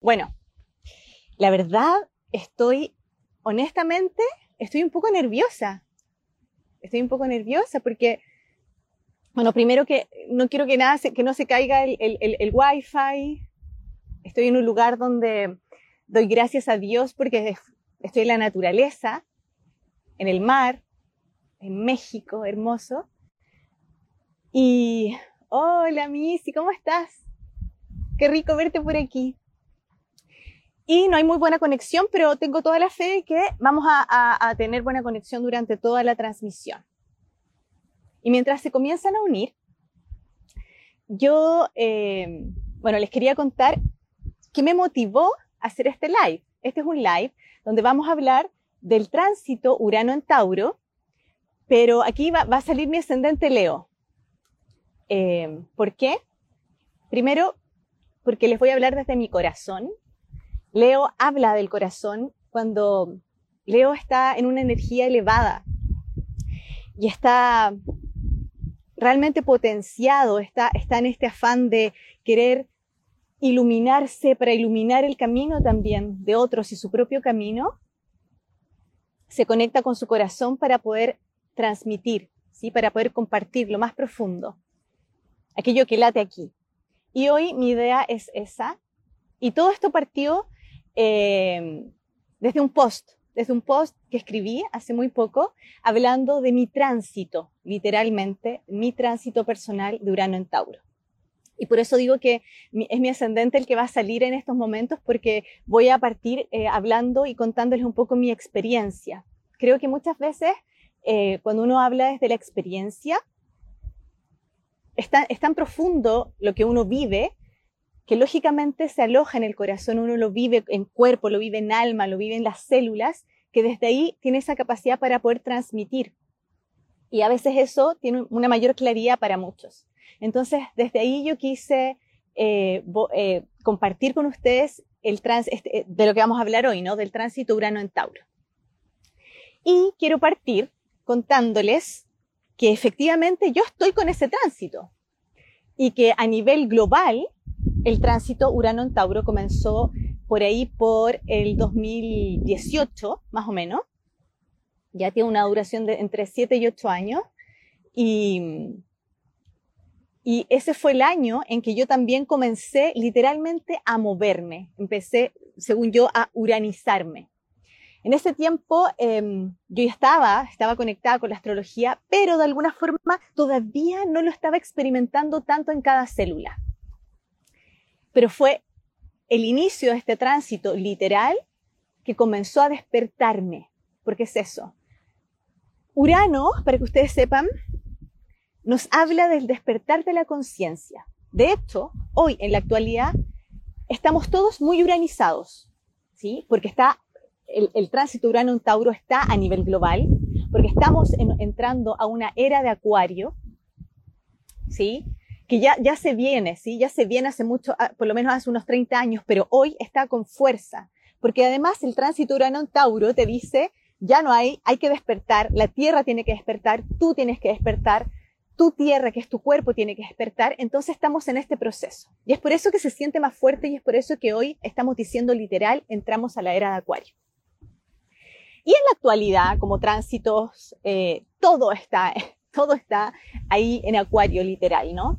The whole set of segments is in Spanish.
Bueno, la verdad estoy, honestamente, estoy un poco nerviosa. Estoy un poco nerviosa porque, bueno, primero que no quiero que nada, que no se caiga el, el, el, el wifi. Estoy en un lugar donde doy gracias a Dios porque estoy en la naturaleza, en el mar, en México, hermoso. Y, hola Missy, ¿cómo estás? Qué rico verte por aquí. Y no hay muy buena conexión, pero tengo toda la fe de que vamos a, tener buena conexión durante toda la transmisión. Y mientras se comienzan a unir, yo, eh, bueno, les quería contar qué me motivó a hacer este live. Este es un live donde vamos a hablar del tránsito Urano en Tauro, pero aquí va, a salir mi ascendente Leo. Eh, ¿Por qué? Primero, porque les voy a hablar desde mi corazón, Leo habla del corazón cuando Leo está en una energía elevada y está realmente potenciado, está, está en este afán de querer iluminarse para iluminar el camino también de otros y su propio camino, se conecta con su corazón para poder transmitir, ¿sí? para poder compartir lo más profundo, aquello que late aquí. Y hoy mi idea es esa. Y todo esto partió Em, desde un post, desde un post que escribí hace muy poco, hablando de mi tránsito, literalmente, mi tránsito personal de Urano en Tauro. Y por eso digo que es mi ascendente el que va a salir en estos momentos porque voy a partir eh, hablando y contándoles un poco mi experiencia. Creo que muchas veces eh, cuando uno habla desde la experiencia, es tan profundo lo que uno vive que lógicamente se aloja en el corazón, uno lo vive en cuerpo, lo vive en alma, lo vive en las células, que desde ahí tiene esa capacidad para poder transmitir. Y a veces eso tiene una mayor claridad para muchos. Entonces, desde ahí yo quise eh, eh, compartir con ustedes el este, de lo que vamos a hablar hoy, ¿no? Del tránsito Urano en Tauro. Y quiero partir contándoles que efectivamente yo estoy con ese tránsito y que a nivel global el tránsito Urano en Tauro comenzó por ahí por el 2018, más o menos. Ya tiene una duración de entre 7 y 8 años. Y, ese fue el año en que yo también comencé literalmente a moverme. Empecé, según yo, a uranizarme. En ese tiempo em, yo ya estaba conectada con la astrología, pero de alguna forma todavía no lo estaba experimentando tanto en cada célula pero fue el inicio de este tránsito literal que comenzó a despertarme, porque es eso. Urano, para que ustedes sepan, nos habla del despertar de la conciencia. De hecho, hoy en la actualidad estamos todos muy uranizados, ¿sí? Porque está el, tránsito Urano en Tauro está a nivel global, porque estamos entrando a una era de Acuario, ¿sí? Que ya, ya se viene, ¿sí? Ya se viene hace mucho, ah, por lo menos hace unos 30 años, pero hoy está con fuerza. Porque además el tránsito Urano Tauro te dice, ya no hay, hay que despertar, la Tierra tiene que despertar, tú tienes que despertar, tu Tierra, que es tu cuerpo, tiene que despertar. Entonces estamos en este proceso. Y es por eso que se siente más fuerte y es por eso que hoy estamos diciendo literal, entramos a la era de Acuario. Y en la actualidad, como tránsitos, eh, todo está, todo está ahí en Acuario literal, ¿no?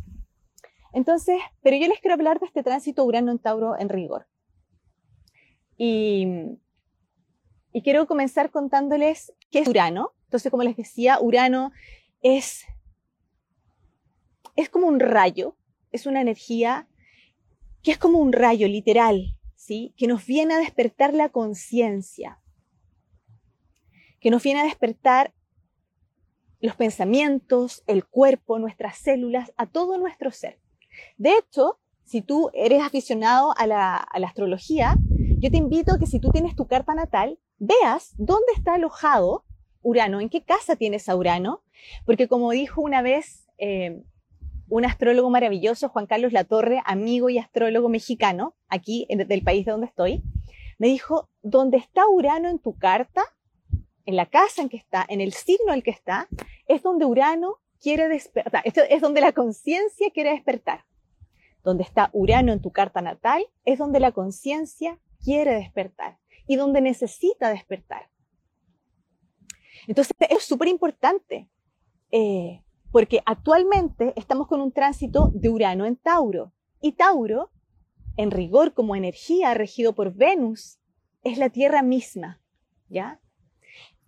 Entonces, pero yo les quiero hablar de este tránsito Urano en Tauro en rigor. Y, y quiero comenzar contándoles qué es Urano. Entonces, como les decía, Urano es, es como un rayo, es una energía que es como un rayo literal, ¿sí? Que nos viene a despertar la conciencia, que nos viene a despertar los pensamientos, el cuerpo, nuestras células, a todo nuestro ser. De hecho, si tú eres aficionado a la, astrología, yo te invito a que si tú tienes tu carta natal, veas dónde está alojado Urano, en qué casa tienes a Urano, porque como dijo una vez eh, un astrólogo maravilloso, Juan Carlos Latorre, amigo y astrólogo mexicano, aquí del país de donde estoy, me dijo, ¿dónde está Urano en tu carta, en la casa en que está, en el signo en que está, es donde Urano quiere despertar, esto es donde la conciencia quiere despertar. donde está Urano en tu carta natal, es donde la conciencia quiere despertar y donde necesita despertar. Entonces es súper importante, eh, porque actualmente estamos con un tránsito de Urano en Tauro. Y Tauro, en rigor como energía regido por Venus, es la Tierra misma, ¿ya?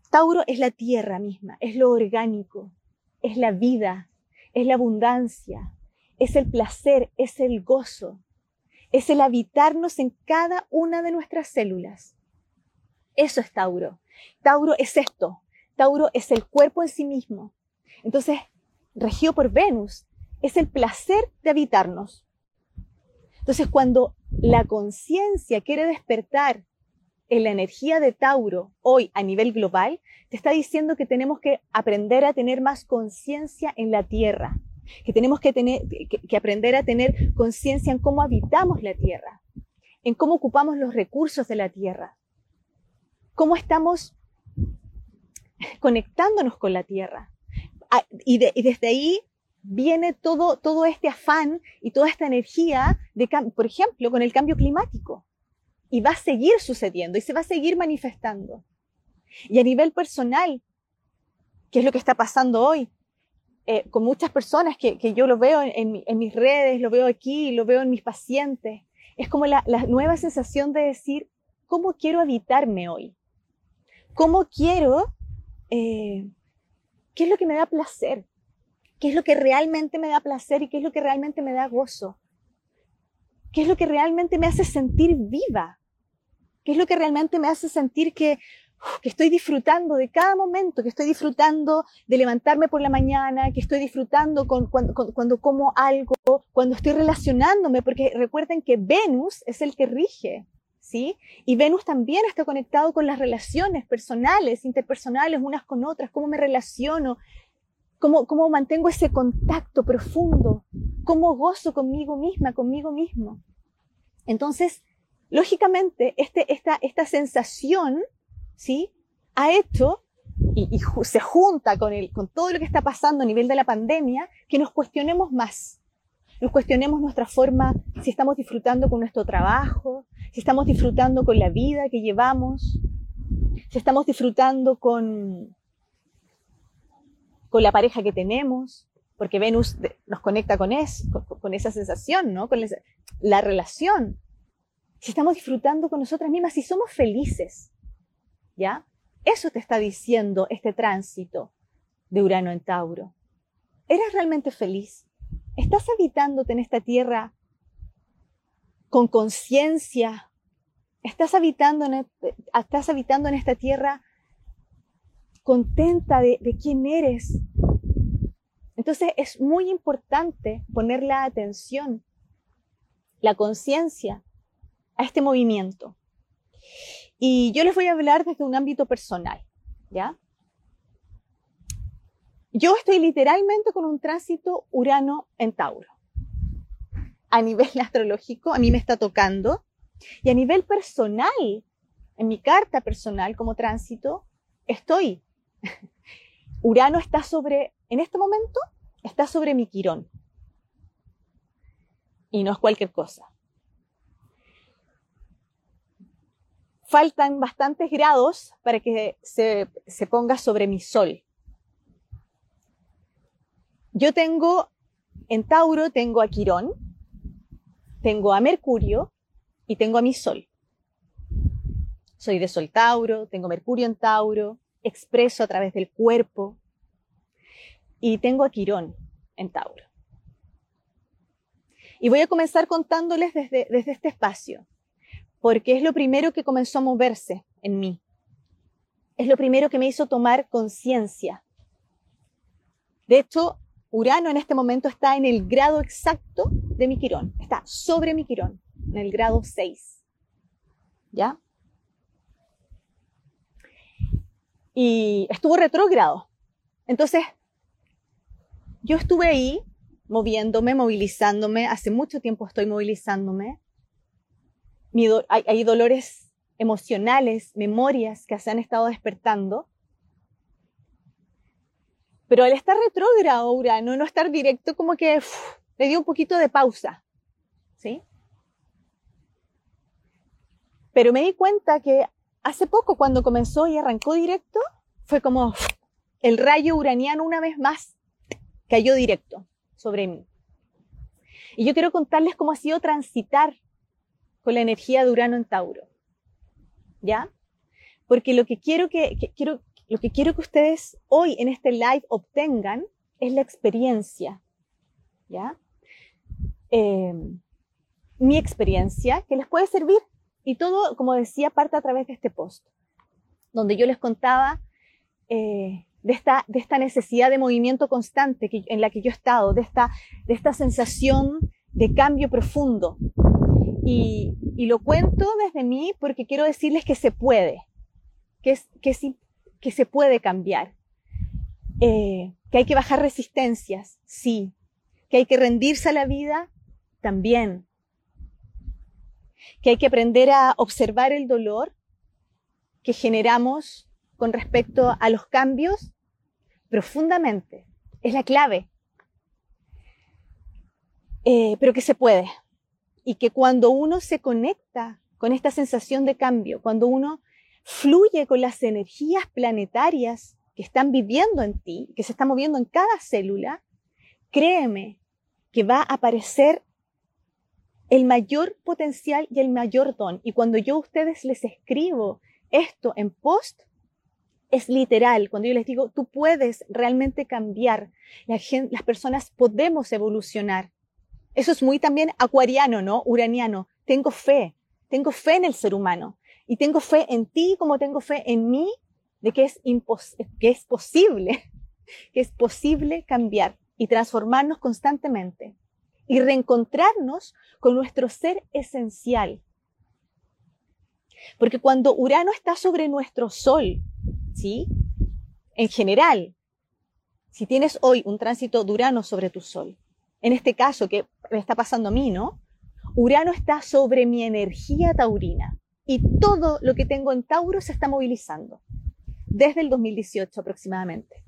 Tauro es la Tierra misma, es lo orgánico, es la vida, es la abundancia, es el placer, es el gozo, es el habitarnos en cada una de nuestras células. Eso es Tauro. Tauro es esto. Tauro es el cuerpo en sí mismo. Entonces, regido por Venus, es el placer de habitarnos. Entonces, cuando la conciencia quiere despertar en la energía de Tauro hoy a nivel global, te está diciendo que tenemos que aprender a tener más conciencia en la Tierra, que tenemos que, aprender a tener conciencia en cómo habitamos la tierra, en cómo ocupamos los recursos de la tierra, cómo estamos conectándonos con la tierra. Ah, y, desde ahí viene todo, todo este afán y toda esta energía, de, por ejemplo, con el cambio climático. Y va a seguir sucediendo y se va a seguir manifestando. Y a nivel personal, ¿qué es lo que está pasando hoy? Eh, con muchas personas que, que yo lo veo en, mis redes, lo veo aquí, lo veo en mis pacientes. Es como la, la nueva sensación de decir, ¿cómo quiero habitarme hoy? ¿Cómo quiero, eh, qué es lo que me da placer? ¿Qué es lo que realmente me da placer y qué es lo que realmente me da gozo? ¿Qué es lo que realmente me hace sentir viva? ¿Qué es lo que realmente me hace sentir que que estoy disfrutando de cada momento, que estoy disfrutando de levantarme por la mañana, que estoy disfrutando con, cuando, cuando, como algo, cuando estoy relacionándome, porque recuerden que Venus es el que rige, ¿sí? Y Venus también está conectado con las relaciones personales, interpersonales, unas con otras, cómo me relaciono, cómo, cómo mantengo ese contacto profundo, cómo gozo conmigo misma, conmigo mismo. Entonces, lógicamente, este, esta, esta sensación ¿sí? Ha hecho y, se junta con, el, con todo lo que está pasando a nivel de la pandemia, que nos cuestionemos más. Nos cuestionemos nuestra forma, si estamos disfrutando con nuestro trabajo, si estamos disfrutando con la vida que llevamos, si estamos disfrutando con, con la pareja que tenemos, porque Venus nos conecta con, eso, con, esa sensación, ¿no? Con la relación. Si estamos disfrutando con nosotras mismas, si somos felices, ¿Ya? Eso te está diciendo este tránsito de Urano en Tauro. ¿Eres realmente feliz? ¿Estás habitándote en esta tierra con conciencia? ¿Estás habitando, en, ¿Estás habitando en esta tierra contenta de quién eres? Entonces es muy importante poner la atención, la conciencia a este movimiento. Y yo les voy a hablar desde un ámbito personal, ¿ya? Yo estoy literalmente con un tránsito Urano en Tauro. A nivel astrológico, a mí me está tocando. Y a nivel personal, en mi carta personal como tránsito, estoy. Urano está sobre, en este momento, está sobre mi quirón. Y no es cualquier cosa. Faltan bastantes grados para que se, ponga sobre mi sol. Yo tengo, en Tauro tengo a Quirón, tengo a Mercurio y tengo a mi sol. Soy de Sol Tauro, tengo Mercurio en Tauro, expreso a través del cuerpo y tengo a Quirón en Tauro. Y voy a comenzar contándoles desde, desde este espacio porque es lo primero que comenzó a moverse en mí. Es lo primero que me hizo tomar conciencia. De hecho, Urano en este momento está en el grado exacto de mi quirón, está sobre mi quirón, en el grado 6. ¿Ya? Y estuvo retrógrado. Entonces, yo estuve ahí moviéndome, movilizándome, hace mucho tiempo estoy movilizándome, hay, dolores emocionales, memorias que se han estado despertando. Pero al estar retrógrado Urano, no estar directo, como que le dio un poquito de pausa. ¿sí? Pero me di cuenta que hace poco, cuando comenzó y arrancó directo, fue como el rayo uraniano una vez más cayó directo sobre mí. Y yo quiero contarles cómo ha sido transitar con la energía de Urano en Tauro. ¿Ya? Porque lo que quiero que, quiero, lo que quiero que ustedes hoy en este live obtengan es la experiencia. ¿Ya? Em, mi experiencia que les puede servir. Y todo, como decía, parte a través de este post, donde yo les contaba eh, de, esta, de esta necesidad de movimiento constante en la que yo he estado, de esta, de esta sensación de cambio profundo. Y, lo cuento desde mí porque quiero decirles que se puede, que, es, que, sí, que se puede cambiar, eh, que hay que bajar resistencias, sí, que hay que rendirse a la vida, también, que hay que aprender a observar el dolor que generamos con respecto a los cambios profundamente. Es la clave. Eh, pero que se puede. Y que cuando uno se conecta con esta sensación de cambio, cuando uno fluye con las energías planetarias que están viviendo en ti, que se están moviendo en cada célula, créeme que va a aparecer el mayor potencial y el mayor don. Y cuando yo a ustedes les escribo esto en post, es literal. Cuando yo les digo, tú puedes realmente cambiar, las personas podemos evolucionar. Eso es muy también acuariano, ¿no? Uraniano. Tengo fe, tengo fe en el ser humano y tengo fe en ti como tengo fe en mí de que es, que es posible, que es posible cambiar y transformarnos constantemente y reencontrarnos con nuestro ser esencial. Porque cuando Urano está sobre nuestro Sol, ¿sí? En general, si tienes hoy un tránsito de Urano sobre tu Sol, en este caso que me está pasando a mí, ¿no? Urano está sobre mi energía taurina y todo lo que tengo en Tauro se está movilizando desde el 2018 aproximadamente.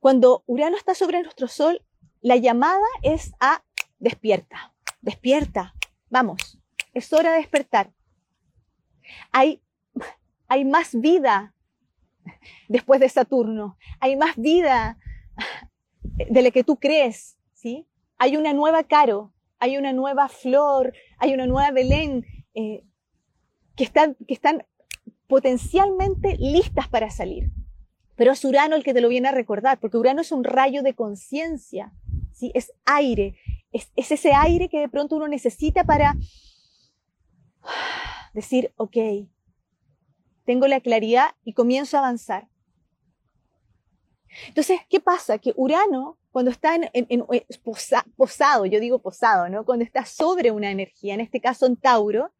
Cuando Urano está sobre nuestro Sol, la llamada es a despierta, despierta, vamos, es hora de despertar. Hay hay más vida después de Saturno, hay más vida de la que tú crees, ¿sí? Hay una nueva Caro, hay una nueva Flor, hay una nueva Belén eh, que, están, que están potencialmente listas para salir. Pero es Urano el que te lo viene a recordar, porque Urano es un rayo de conciencia, ¿sí? es aire, es, es ese aire que de pronto uno necesita para decir, ok, tengo la claridad y comienzo a avanzar. Entonces, ¿qué pasa? Que Urano, cuando está en, posado, yo digo posado, ¿no? Cuando está sobre una energía, en este caso en Tauro,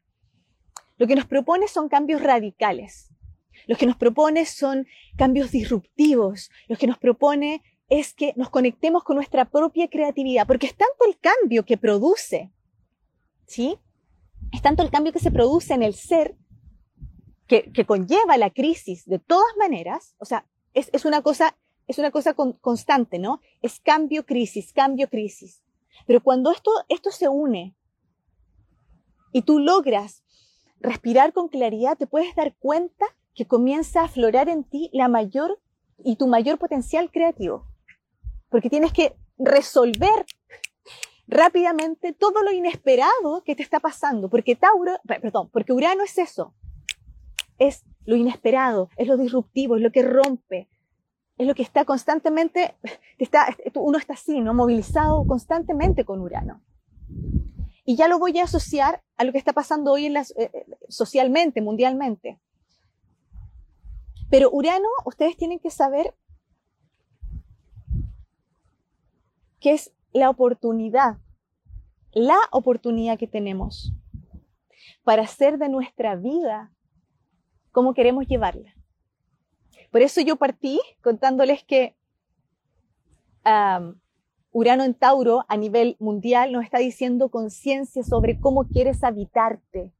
lo que nos propone son cambios radicales. Lo que nos propone son cambios disruptivos. Lo que nos propone es que nos conectemos con nuestra propia creatividad, porque es tanto el cambio que produce, ¿sí? Es tanto el cambio que se produce en el ser que, conlleva la crisis de todas maneras, o sea, es, una cosa, es una cosa constante, ¿no? Es cambio, crisis, cambio, crisis. Pero cuando esto, esto se une y tú logras respirar con claridad, te puedes dar cuenta que comienza a aflorar en ti la mayor y tu mayor potencial creativo. Porque tienes que resolver rápidamente todo lo inesperado que te está pasando. Porque Tauro, perdón, porque Urano es eso es lo inesperado, es lo disruptivo, es lo que rompe, es lo que está constantemente, está, uno está así, ¿no? Movilizado constantemente con Urano. Y ya lo voy a asociar a lo que está pasando hoy eh, eh, socialmente, mundialmente. Pero Urano, ustedes tienen que saber que es la oportunidad, la oportunidad que tenemos para hacer de nuestra vida cómo queremos llevarla. Por eso yo partí contándoles que Urano en Tauro a nivel mundial nos está diciendo conciencia sobre cómo quieres habitarte,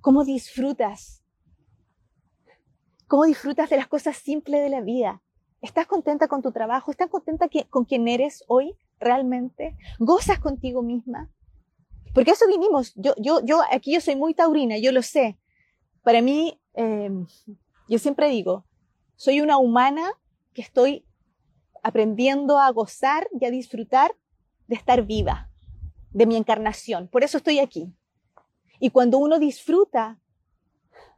cómo disfrutas, cómo disfrutas de las cosas simples de la vida. ¿Estás contenta con tu trabajo? ¿Estás contenta con quien eres hoy? realmente? ¿Gozas contigo misma? Porque eso vinimos. Yo, yo, yo, aquí yo soy muy taurina, yo lo sé. Para mí, em, yo siempre digo, soy una humana que estoy aprendiendo a gozar y a disfrutar de estar viva, de mi encarnación. Por eso estoy aquí. Y cuando uno disfruta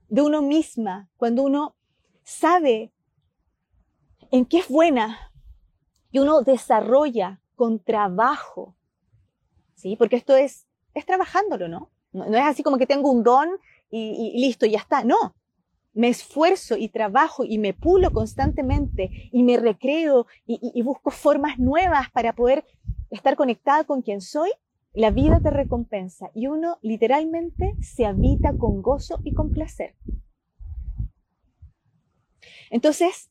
de uno misma, cuando uno sabe en qué es buena y uno desarrolla con trabajo, ¿sí? Porque esto es, es trabajándolo, ¿no? No, es así como que tengo un don y, y listo, ya está. No, me esfuerzo y trabajo y me pulo constantemente y me recreo y, busco formas nuevas para poder estar conectada con quien soy, la vida te recompensa y uno literalmente se habita con gozo y con placer. Entonces,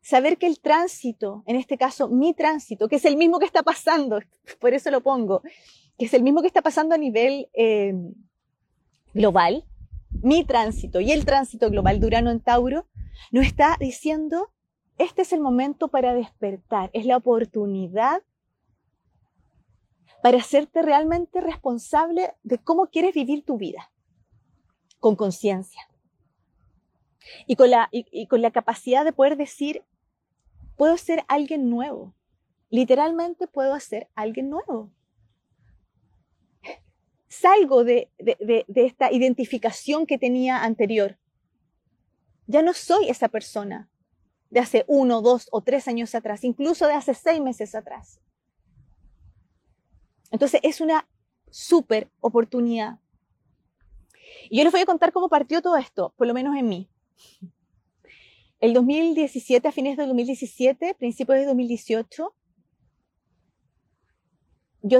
saber que el tránsito, en este caso mi tránsito, que es el mismo que está pasando, por eso lo pongo, que es el mismo que está pasando a nivel eh, global, mi tránsito y el tránsito global de Urano en Tauro, nos está diciendo, este es el momento para despertar, es la oportunidad para hacerte realmente responsable de cómo quieres vivir tu vida, con conciencia. Y, con la, y con la capacidad de poder decir, puedo ser alguien nuevo. Literalmente puedo ser alguien nuevo salgo de, esta identificación que tenía anterior. Ya no soy esa persona de hace uno, dos o tres años atrás, incluso de hace seis meses atrás. Entonces es una súper oportunidad. Y yo les voy a contar cómo partió todo esto, por lo menos en mí. El 2017, a fines del 2017, principios de 2018, yo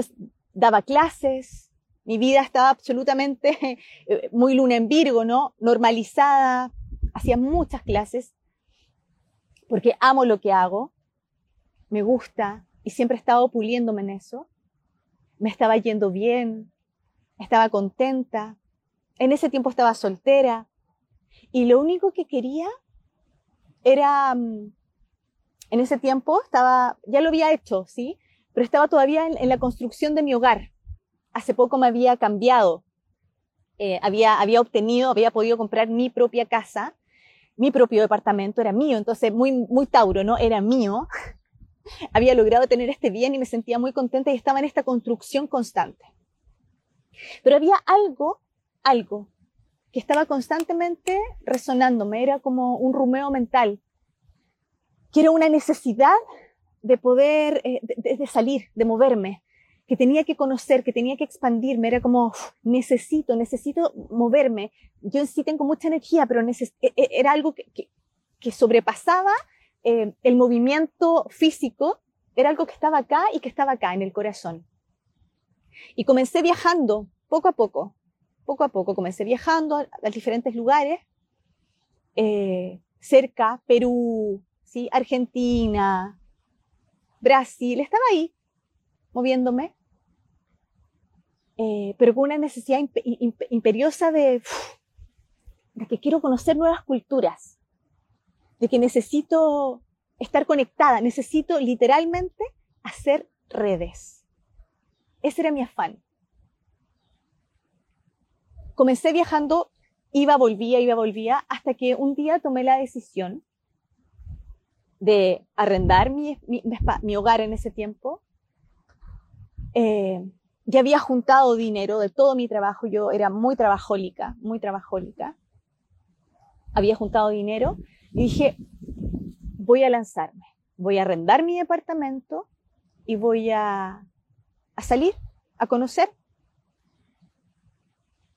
daba clases, mi vida estaba absolutamente eh, muy luna en Virgo, ¿no? Normalizada, hacía muchas clases, porque amo lo que hago, me gusta y siempre he estado puliéndome en eso. Me estaba yendo bien, estaba contenta. En ese tiempo estaba soltera y lo único que quería era, mm, en ese tiempo estaba, ya lo había hecho, ¿sí? Pero estaba todavía en la construcción de mi hogar hace poco me había cambiado, eh, había, obtenido, había podido comprar mi propia casa, mi propio departamento era mío, entonces muy, muy Tauro, ¿no? Era mío. había logrado tener este bien y me sentía muy contenta y estaba en esta construcción constante. Pero había algo, algo, que estaba constantemente resonándome, era como un rumeo mental, que una necesidad de poder, eh, de salir, de moverme, que tenía que conocer, que tenía que expandirme, era como, necesito, necesito moverme. Yo sí tengo mucha energía, pero e, e, era algo que, que, sobrepasaba eh, el movimiento físico, era algo que estaba acá y que estaba acá, en el corazón. Y comencé viajando, poco a poco, poco a poco, comencé viajando a, diferentes lugares, eh, cerca, Perú, ¿sí? Argentina, Brasil, estaba ahí, moviéndome. Eh, pero con una necesidad imperiosa de, de que quiero conocer nuevas culturas, de que necesito estar conectada, necesito literalmente hacer redes. Ese era mi afán. Comencé viajando, iba, volvía, iba, volvía, hasta que un día tomé la decisión de arrendar mi, mi, hogar en ese tiempo, eh, ya había juntado dinero de todo mi trabajo, yo era muy trabajólica, muy trabajólica. Había juntado dinero y dije, voy a lanzarme, voy a arrendar mi departamento y voy a, a salir, a conocer.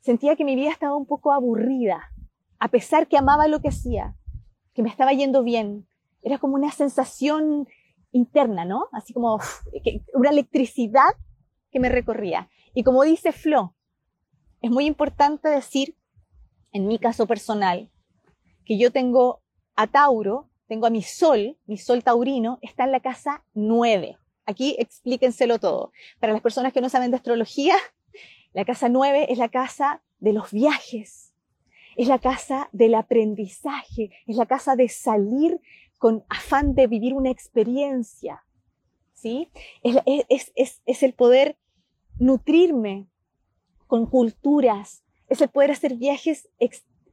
Sentía que mi vida estaba un poco aburrida, a pesar que amaba lo que hacía, que me estaba yendo bien. Era como una sensación interna, ¿no? Así como una electricidad que me recorría. Y como dice Flo, es muy importante decir, en mi caso personal, que yo tengo a Tauro, tengo a mi sol, mi sol taurino, está en la casa 9. Aquí explíquenselo todo. Para las personas que no saben de astrología, la casa 9 es la casa de los viajes, es la casa del aprendizaje, es la casa de salir con afán de vivir una experiencia, ¿sí? Es, es el poder nutrirme con culturas, es el poder hacer viajes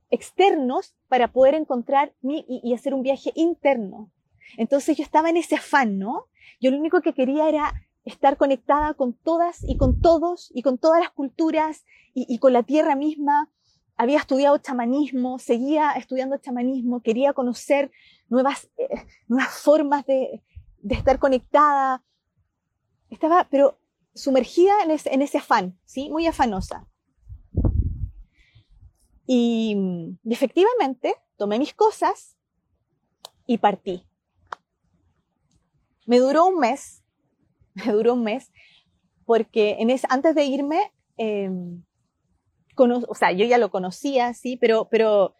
externos para poder encontrar y, y, hacer un viaje interno. Entonces yo estaba en ese afán, ¿no? Yo lo único que quería era estar conectada con todas y con todos y con todas las culturas y, con la tierra misma. Había estudiado chamanismo, seguía estudiando chamanismo, quería conocer nuevas, eh, nuevas formas de, de, estar conectada. Estaba, pero sumergida en ese, afán, ¿sí? Muy afanosa. Y, efectivamente tomé mis cosas y partí. Me duró un mes, me duró un mes, porque en antes de irme, em, o sea, yo ya lo conocía, sí, pero, pero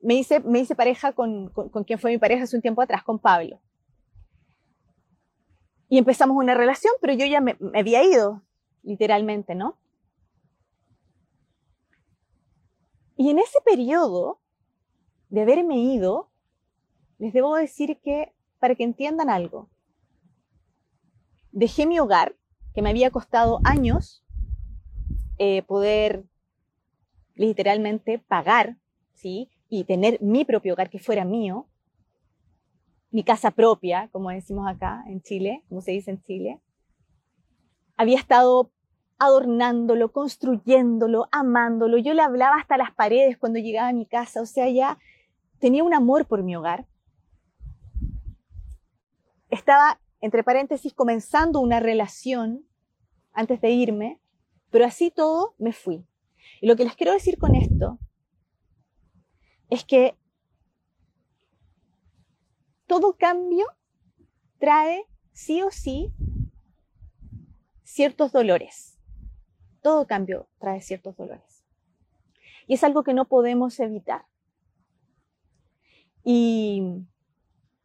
me, hice, pareja con, con, quien fue mi pareja hace un tiempo atrás, con Pablo. Y empezamos una relación, pero yo ya me había ido, literalmente, ¿no? Y en ese periodo de haberme ido, les debo decir que, para que entiendan algo, dejé mi hogar, que me había costado años eh, poder literalmente pagar, ¿sí? Y tener mi propio hogar que fuera mío, mi casa propia, como decimos acá en Chile, como se dice en Chile. Había estado adornándolo, construyéndolo, amándolo. Yo le hablaba hasta las paredes cuando llegaba a mi casa, o sea, ya tenía un amor por mi hogar. Estaba, entre paréntesis, comenzando una relación antes de irme, pero así todo me fui. Y lo que les quiero decir con esto es que todo cambio trae sí o sí ciertos dolores todo cambio trae ciertos dolores. Y es algo que no podemos evitar. Y,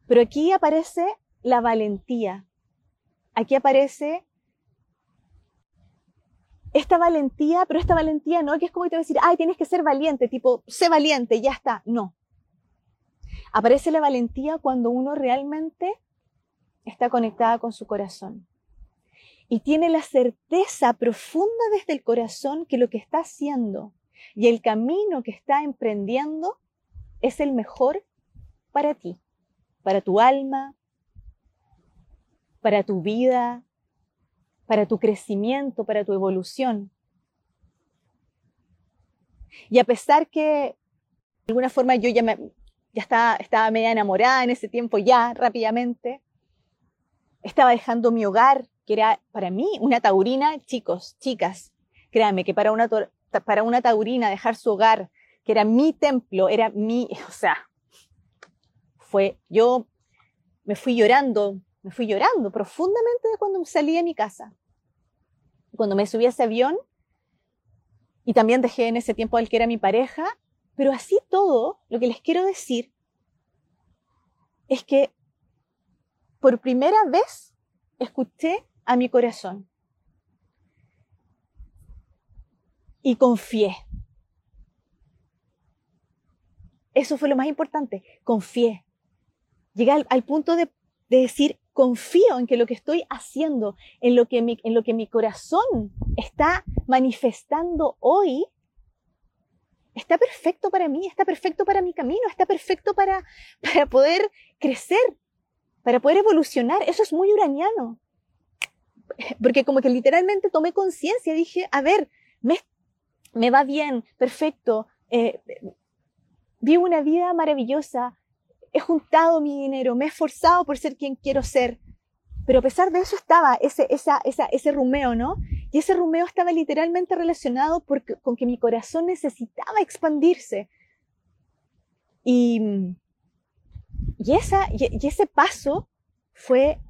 pero aquí aparece la valentía. Aquí aparece esta valentía, pero esta valentía no que es como te voy a decir, ay, tienes que ser valiente, tipo, sé valiente, ya está. No. Aparece la valentía cuando uno realmente está conectada con su corazón y tiene la certeza profunda desde el corazón que lo que está haciendo y el camino que está emprendiendo es el mejor para ti, para tu alma, para tu vida, para tu crecimiento, para tu evolución. Y a pesar que de alguna forma yo ya, me, ya estaba, estaba media enamorada en ese tiempo ya rápidamente, estaba dejando mi hogar, que era para mí una taurina, chicos, chicas, créanme que para una, para una taurina dejar su hogar, que era mi templo, era mi, o sea, fue, yo me fui llorando, me fui llorando profundamente de cuando salí de mi casa. Cuando me subí a ese avión, y también dejé en ese tiempo al que era mi pareja, pero así todo, lo que les quiero decir es que por primera vez escuché a mi corazón. Y confié. Eso fue lo más importante, confié. Llegué al, punto de, decir, confío en que lo que estoy haciendo, en lo que en lo que mi corazón está manifestando hoy, está perfecto para mí, está perfecto para mi camino, está perfecto para, para poder crecer, para poder evolucionar. Eso es muy uraniano porque como que literalmente tomé conciencia, dije, a ver, me, me va bien, perfecto, eh, vivo una vida maravillosa, he juntado mi dinero, me he esforzado por ser quien quiero ser, pero a pesar de eso estaba ese, esa, esa, ese rumeo, ¿no? Y ese rumeo estaba literalmente relacionado con que mi corazón necesitaba expandirse. Y, y, y ese paso fue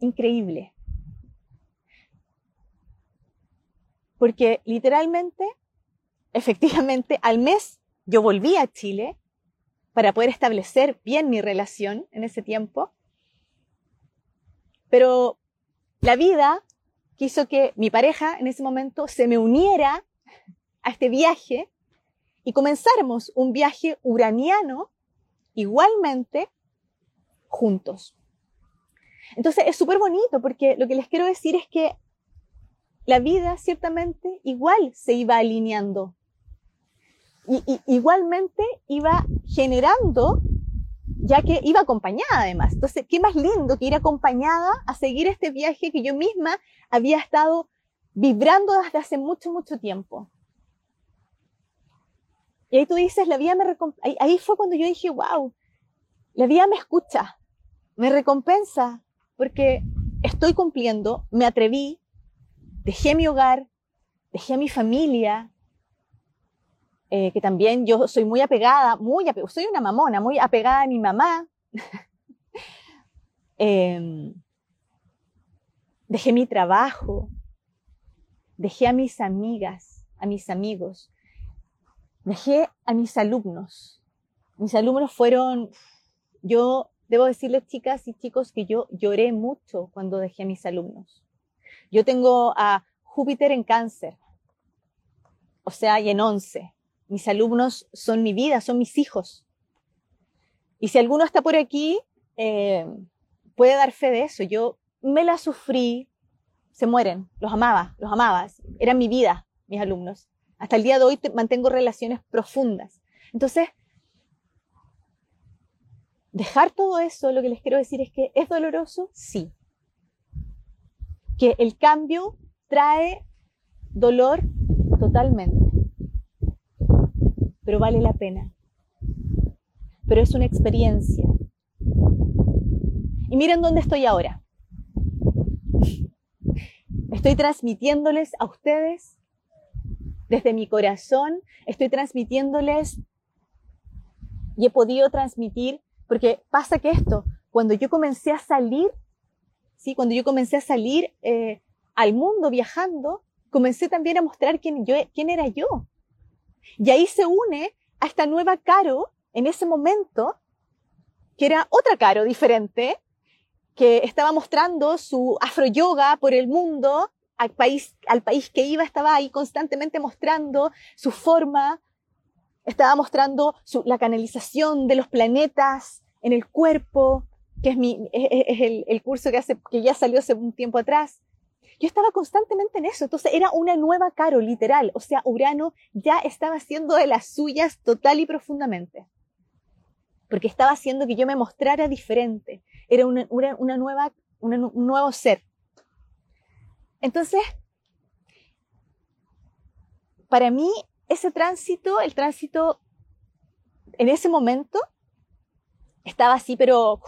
increíble. porque literalmente, efectivamente, al mes yo volví a Chile para poder establecer bien mi relación en ese tiempo, pero la vida quiso que mi pareja en ese momento se me uniera a este viaje y comenzáramos un viaje uraniano igualmente juntos. Entonces es súper bonito porque lo que les quiero decir es que la vida ciertamente igual se iba alineando. Y, igualmente iba generando, ya que iba acompañada además. Entonces, qué más lindo que ir acompañada a seguir este viaje que yo misma había estado vibrando desde hace mucho, mucho tiempo. Y ahí tú dices, la vida me ahí, ahí fue cuando yo dije, wow, la vida me escucha, me recompensa, porque estoy cumpliendo, me atreví, dejé mi hogar, dejé a mi familia, eh, que también yo soy muy apegada, muy soy una mamona, muy apegada a mi mamá. Em, dejé mi trabajo, dejé a mis amigas, a mis amigos, dejé a mis alumnos. Mis alumnos fueron, yo debo decirles chicas y chicos que yo lloré mucho cuando dejé a mis alumnos. Yo tengo a Júpiter en cáncer, o sea, y en once. Mis alumnos son mi vida, son mis hijos. Y si alguno está por aquí, eh, puede dar fe de eso. Yo me la sufrí, se mueren, los amaba, los amaba, eran mi vida, mis alumnos. Hasta el día de hoy mantengo relaciones profundas. Entonces, dejar todo eso, lo que les quiero decir es que es doloroso, sí que el cambio trae dolor totalmente, pero vale la pena. Pero es una experiencia. Y miren dónde estoy ahora. Estoy transmitiéndoles a ustedes desde mi corazón, estoy transmitiéndoles y he podido transmitir, porque pasa que esto, cuando yo comencé a salir ¿sí? Cuando yo comencé a salir eh, al mundo viajando, comencé también a mostrar quién, yo, quién era yo. Y ahí se une a esta nueva Caro en ese momento, que era otra Caro diferente, que estaba mostrando su afro yoga por el mundo, al país, al país que iba, estaba ahí constantemente mostrando su forma, estaba mostrando la canalización de los planetas en el cuerpo, que es, mi, es, el, el, curso que, hace, que ya salió hace un tiempo atrás. Yo estaba constantemente en eso, entonces era una nueva Caro, literal. O sea, Urano ya estaba haciendo de las suyas total y profundamente. Porque estaba haciendo que yo me mostrara diferente. Era una, nueva, un nuevo ser. Entonces, para mí, ese tránsito, el tránsito en ese momento, estaba así, pero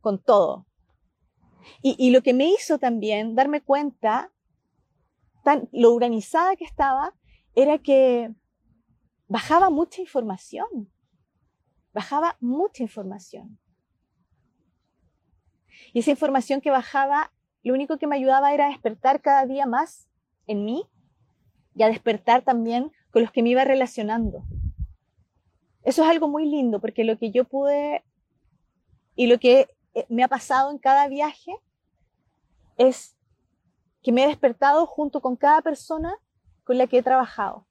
con todo. Y, lo que me hizo también darme cuenta, tan, lo uranizada que estaba, era que bajaba mucha información. Bajaba mucha información. Y esa información que bajaba, lo único que me ayudaba era a despertar cada día más en mí y a despertar también con los que me iba relacionando. Eso es algo muy lindo porque lo que yo pude y lo que me ha pasado en cada viaje es que me he despertado junto con cada persona con la que he trabajado.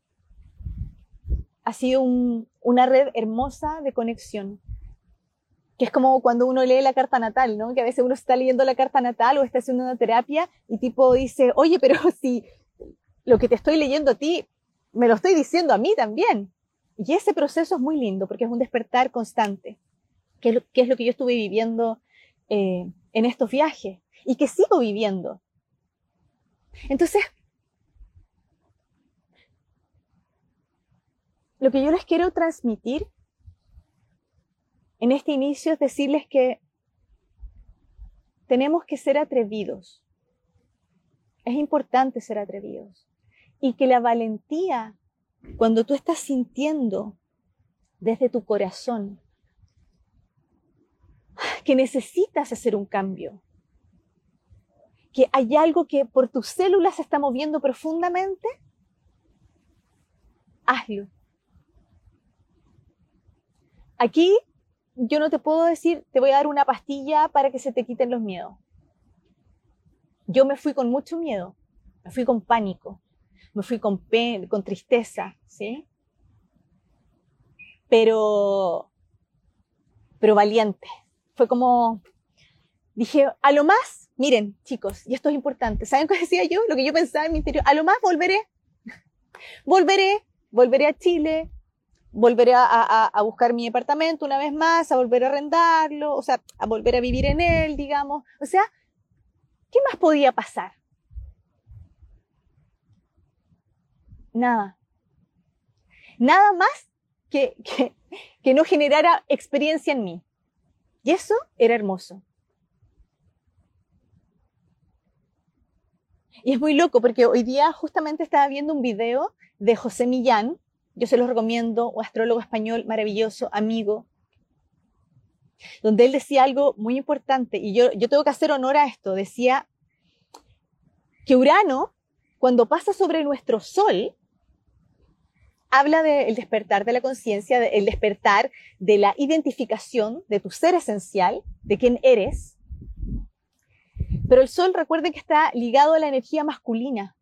Ha sido una red hermosa de conexión, que es como cuando uno lee la carta natal, ¿no? Que a veces uno está leyendo la carta natal o está haciendo una terapia y tipo dice, oye, pero si lo que te estoy leyendo a ti, me lo estoy diciendo a mí también. Y ese proceso es muy lindo porque es un despertar constante, que que, es lo que yo estuve viviendo eh, en estos viajes y que sigo viviendo. Entonces, lo que yo les quiero transmitir en este inicio es decirles que tenemos que ser atrevidos. Es importante ser atrevidos. Y que la valentía, cuando tú estás sintiendo desde tu corazón que necesitas hacer un cambio, que hay algo que por tus células se está moviendo profundamente, hazlo. Aquí yo no te puedo decir, te voy a dar una pastilla para que se te quiten los miedos. Yo me fui con mucho miedo, me fui con pánico, me fui con, con tristeza, ¿sí? Pero, pero valiente, fue como, dije, a lo más, miren, chicos, y esto es importante, ¿saben qué decía yo? Lo que yo pensaba en mi interior, a lo más volveré, volveré, volveré a Chile, volveré a, buscar mi departamento una vez más, a volver a arrendarlo, o sea, a volver a vivir en él, digamos. O sea, ¿qué más podía pasar? Nada. Nada más que, que no generara experiencia en mí. Y eso era hermoso. Y es muy loco porque hoy día justamente estaba viendo un video de José Millán, yo se los recomiendo, un astrólogo español maravilloso, amigo, donde él decía algo muy importante, y yo, yo tengo que hacer honor a esto, decía que Urano, cuando pasa sobre nuestro Sol, habla del despertar de la conciencia, del despertar de la identificación de tu ser esencial, de quién eres, pero el Sol, recuerde que está ligado a la energía masculina,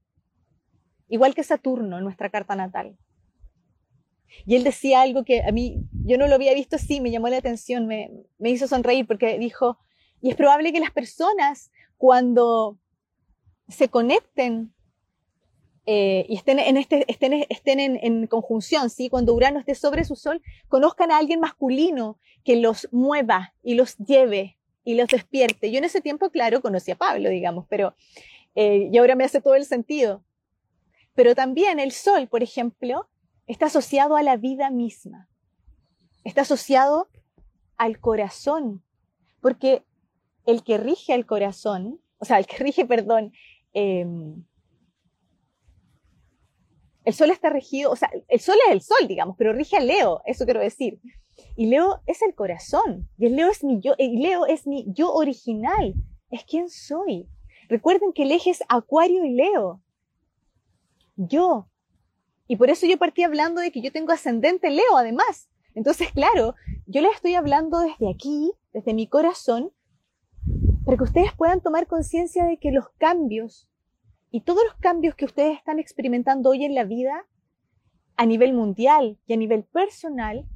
igual que Saturno en nuestra carta natal. Y él decía algo que a mí, yo no lo había visto así, me llamó la atención, me, hizo sonreír porque dijo, y es probable que las personas cuando se conecten eh, y estén, en, este, estén, estén en, en, conjunción, ¿sí? cuando Urano esté sobre su sol, conozcan a alguien masculino que los mueva y los lleve y los despierte. Yo en ese tiempo, claro, conocí a Pablo, digamos, pero eh, y ahora me hace todo el sentido. Pero también el sol, por ejemplo, está asociado a la vida misma. Está asociado al corazón, porque el que rige al corazón, o sea, el que rige, perdón, em, el sol está regido, o sea, el sol es el sol, digamos, pero rige a Leo, eso quiero decir. Y Leo es el corazón. Y el Leo es mi yo, y Leo es mi yo original. Es quien soy. Recuerden que el eje es Acuario y Leo. Yo. Y por eso yo partí hablando de que yo tengo ascendente Leo, además. Entonces, claro, yo les estoy hablando desde aquí, desde mi corazón, para que ustedes puedan tomar conciencia de que los cambios y todos los cambios que ustedes están experimentando hoy en la vida, a nivel mundial y a nivel personal,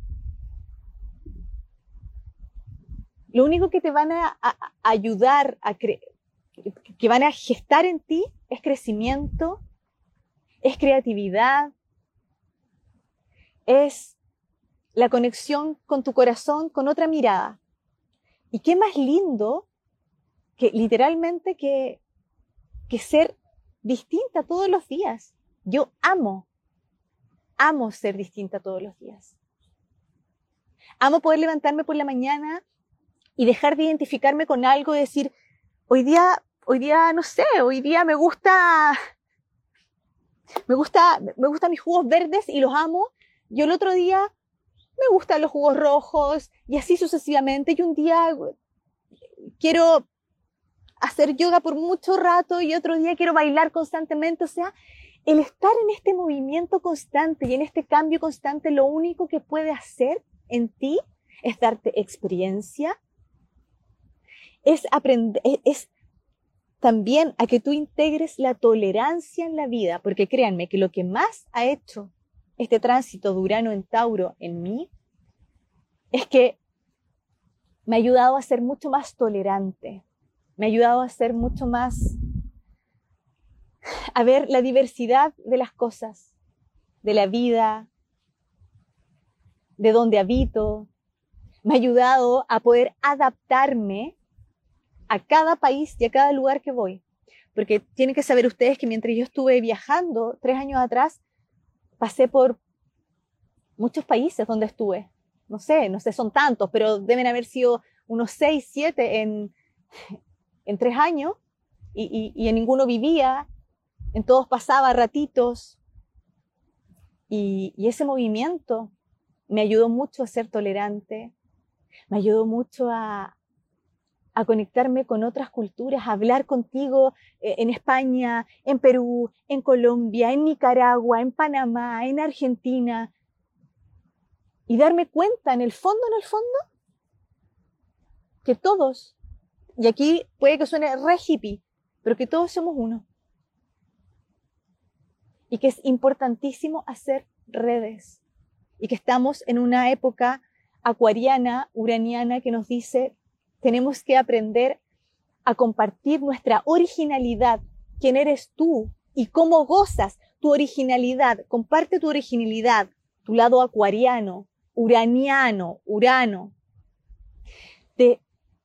lo único que te van a, ayudar a que van a gestar en ti es crecimiento, es creatividad, es la conexión con tu corazón, con otra mirada. Y qué más lindo que literalmente que, que ser distinta todos los días. Yo amo, amo ser distinta todos los días. Amo poder levantarme por la mañana y dejar de identificarme con algo y decir, hoy día, hoy día, no sé, hoy día me gusta, me gusta, me gustan mis jugos verdes y los amo. Yo el otro día me gustan los jugos rojos y así sucesivamente. Y un día quiero hacer yoga por mucho rato y otro día quiero bailar constantemente. O sea, el estar en este movimiento constante y en este cambio constante, lo único que puede hacer en ti es darte experiencia, es aprender, es, también a que tú integres la tolerancia en la vida, porque créanme que lo que más ha hecho este tránsito de Urano en Tauro en mí es que me ha ayudado a ser mucho más tolerante, me ha ayudado a ser mucho más, a ver la diversidad de las cosas, de la vida, de donde habito, me ha ayudado a poder adaptarme a cada país y a cada lugar que voy. Porque tienen que saber ustedes que mientras yo estuve viajando tres años atrás, pasé por muchos países donde estuve. No sé, no sé, son tantos, pero deben haber sido unos seis, siete en, en tres años y, en ninguno vivía, en todos pasaba ratitos. Y, y ese movimiento me ayudó mucho a ser tolerante, me ayudó mucho a, a conectarme con otras culturas, a hablar contigo eh, en España, en Perú, en Colombia, en Nicaragua, en Panamá, en Argentina, y darme cuenta en el fondo, en el fondo, que todos, y aquí puede que suene re hippie, pero que todos somos uno. Y que es importantísimo hacer redes. Y que estamos en una época acuariana, uraniana, que nos dice tenemos que aprender a compartir nuestra originalidad, quién eres tú y cómo gozas tu originalidad. Comparte tu originalidad, tu lado acuariano, uraniano, urano, de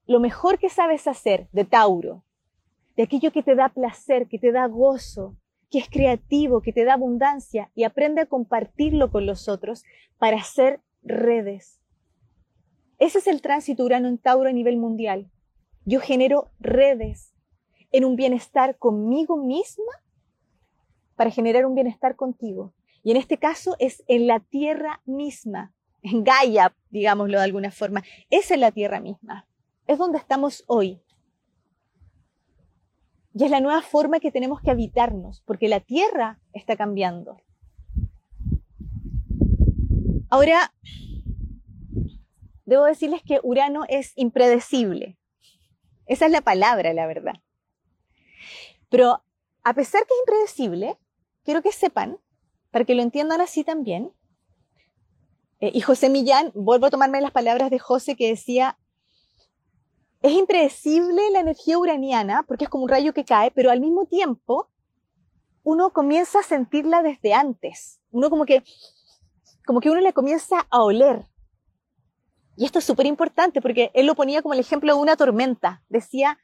lo mejor que sabes hacer, de Tauro, de aquello que te da placer, que te da gozo, que es creativo, que te da abundancia y aprende a compartirlo con los otros para hacer redes. Ese es el tránsito Urano en Tauro a nivel mundial. Yo genero redes en un bienestar conmigo misma para generar un bienestar contigo. Y en este caso es en la tierra misma, en Gaia, digámoslo de alguna forma. Es en la tierra misma. Es donde estamos hoy. Y es la nueva forma que tenemos que habitarnos, porque la tierra está cambiando. Ahora, debo decirles que Urano es impredecible. Esa es la palabra, la verdad. Pero a pesar que es impredecible, quiero que sepan, para que lo entiendan así también, eh, y José Millán, vuelvo a tomarme las palabras de José que decía, es impredecible la energía uraniana porque es como un rayo que cae, pero al mismo tiempo uno comienza a sentirla desde antes. Uno como que, como que uno le comienza a oler. Y esto es súper importante porque él lo ponía como el ejemplo de una tormenta. Decía,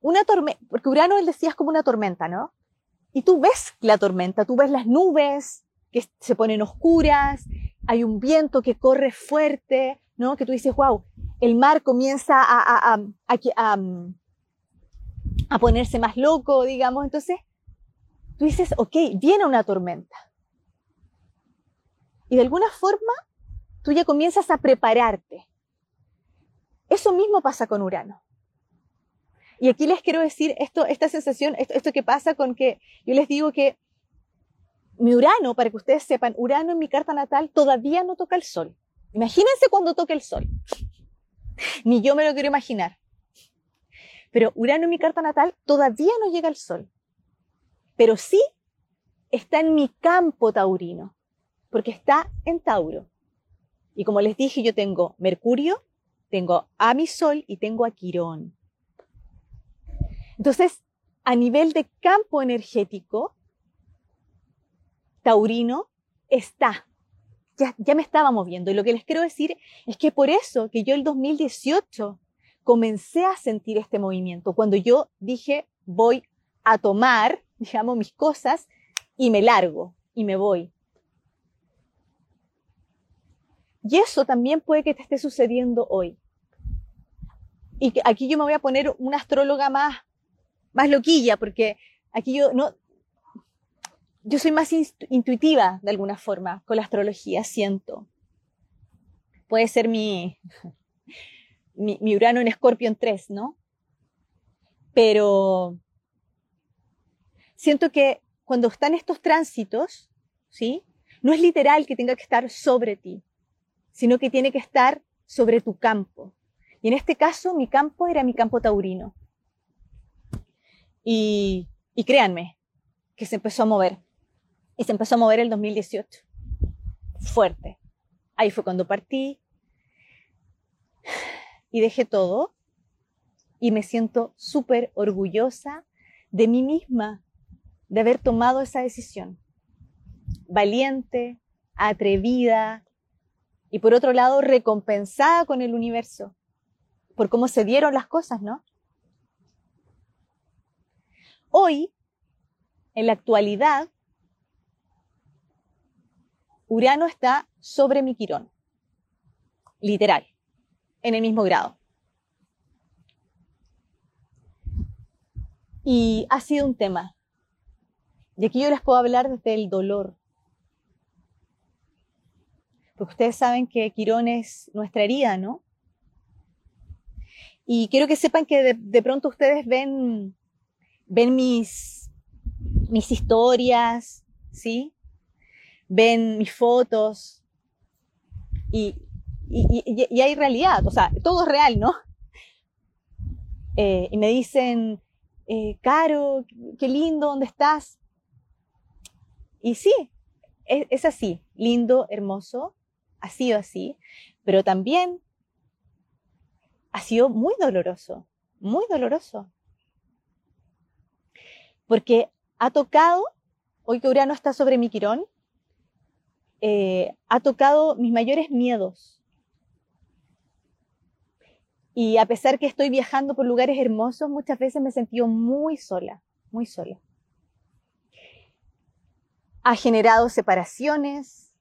una tormenta, porque Urano él decía es como una tormenta, ¿no? Y tú ves la tormenta, tú ves las nubes que se ponen oscuras, hay un viento que corre fuerte, ¿no? Que tú dices, wow, el mar comienza a, a, a, ponerse más loco, digamos. Entonces, tú dices, ok, viene una tormenta. Y de alguna forma, tú ya comienzas a prepararte. Eso mismo pasa con Urano. Y aquí les quiero decir esto, esta sensación, esto, esto que pasa con que yo les digo que mi Urano, para que ustedes sepan, Urano en mi carta natal todavía no toca el Sol. Imagínense cuando toque el Sol. Ni yo me lo quiero imaginar. Pero Urano en mi carta natal todavía no llega al Sol. Pero sí está en mi campo taurino, porque está en Tauro. Y como les dije, yo tengo Mercurio, tengo a mi Sol y tengo a Quirón. Entonces, a nivel de campo energético, taurino está ya, me estaba moviendo. Y lo que les quiero decir es que por eso que yo el 2018 comencé a sentir este movimiento, cuando yo dije, voy a tomar, digamos, mis cosas y me largo y me voy. Y eso también puede que te esté sucediendo hoy. Y aquí yo me voy a poner una astróloga más, más loquilla, porque aquí yo no, yo soy más intuitiva de alguna forma con la astrología, siento. Puede ser mi, mi, Urano en Scorpion 3, ¿no? Pero siento que cuando están estos tránsitos, ¿sí? No es literal que tenga que estar sobre ti, sino que tiene que estar sobre tu campo. Y en este caso, mi campo era mi campo taurino. Y, y créanme, que se empezó a mover. Y se empezó a mover el 2018. Fuerte. Ahí fue cuando partí y dejé todo y me siento súper orgullosa de mí misma, de haber tomado esa decisión. Valiente, atrevida y por otro lado recompensada con el universo por cómo se dieron las cosas, ¿no? Hoy, en la actualidad, Urano está sobre mi Quirón. Literal. En el mismo grado. Y ha sido un tema. Y aquí yo les puedo hablar desde el dolor. Porque ustedes saben que Quirón es nuestra herida, ¿no? Y quiero que sepan que de, pronto ustedes ven, ven mis, mis historias, ¿sí? Ven mis fotos y, hay realidad, o sea, todo es real, ¿no? Eh, y me dicen, eh, Caro, qué lindo, ¿dónde estás? Y sí, es, es así, lindo, hermoso, ha sido así, pero también ha sido muy doloroso, muy doloroso. porque ha tocado, hoy que Urano está sobre mi quirón, eh, ha tocado mis mayores miedos. Y a pesar que estoy viajando por lugares hermosos, muchas veces me he sentido muy sola, muy sola. Ha generado separaciones,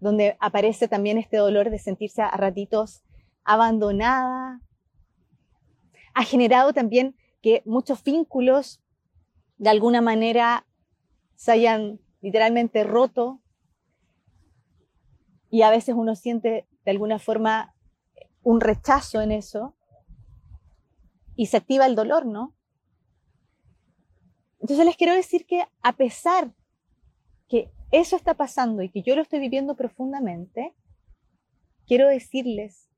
donde aparece también este dolor de sentirse a ratitos abandonada. Ha generado también que muchos vínculos de alguna manera se hayan literalmente roto y a veces uno siente de alguna forma un rechazo en eso y se activa el dolor, ¿no? Entonces les quiero decir que a pesar que eso está pasando y que yo lo estoy viviendo profundamente, quiero decirles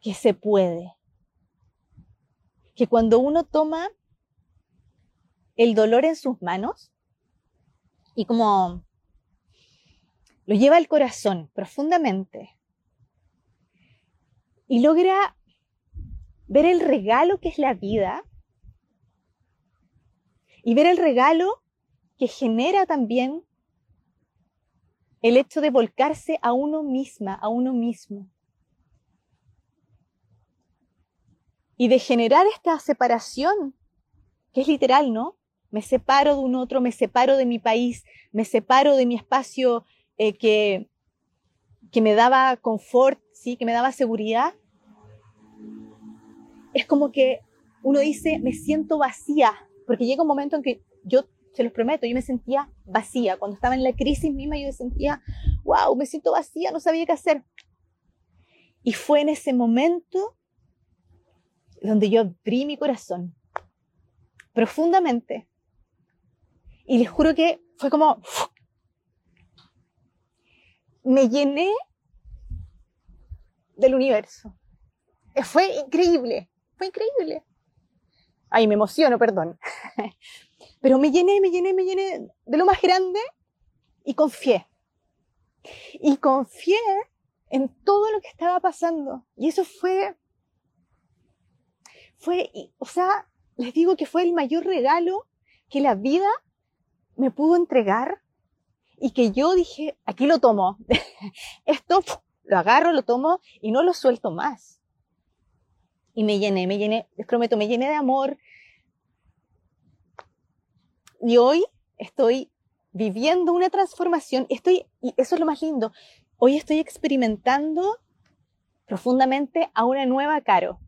que se puede. Que cuando uno toma el dolor en sus manos y como lo lleva al corazón profundamente y logra ver el regalo que es la vida y ver el regalo que genera también el hecho de volcarse a uno misma, a uno mismo. Y de generar esta separación, que es literal, ¿no? Me separo de un otro, me separo de mi país, me separo de mi espacio eh, que, que me daba confort, ¿sí? que me daba seguridad. Es como que uno dice, me siento vacía, porque llega un momento en que yo, se los prometo, yo me sentía vacía. Cuando estaba en la crisis misma, yo me sentía, wow, me siento vacía, no sabía qué hacer. Y fue en ese momento donde yo abrí mi corazón profundamente y les juro que fue como... Me llené del universo. Fue increíble, fue increíble. Ay, me emociono, perdón. Pero me llené, me llené, me llené de lo más grande y confié. Y confié en todo lo que estaba pasando. Y eso fue, fue, o sea, les digo que fue el mayor regalo que la vida me pudo entregar y que yo dije, aquí lo tomo, esto lo agarro, lo tomo y no lo suelto más. Y me llené, me llené, les prometo, me llené de amor. Y hoy estoy viviendo una transformación, estoy, y eso es lo más lindo, hoy estoy experimentando profundamente a una nueva Caro.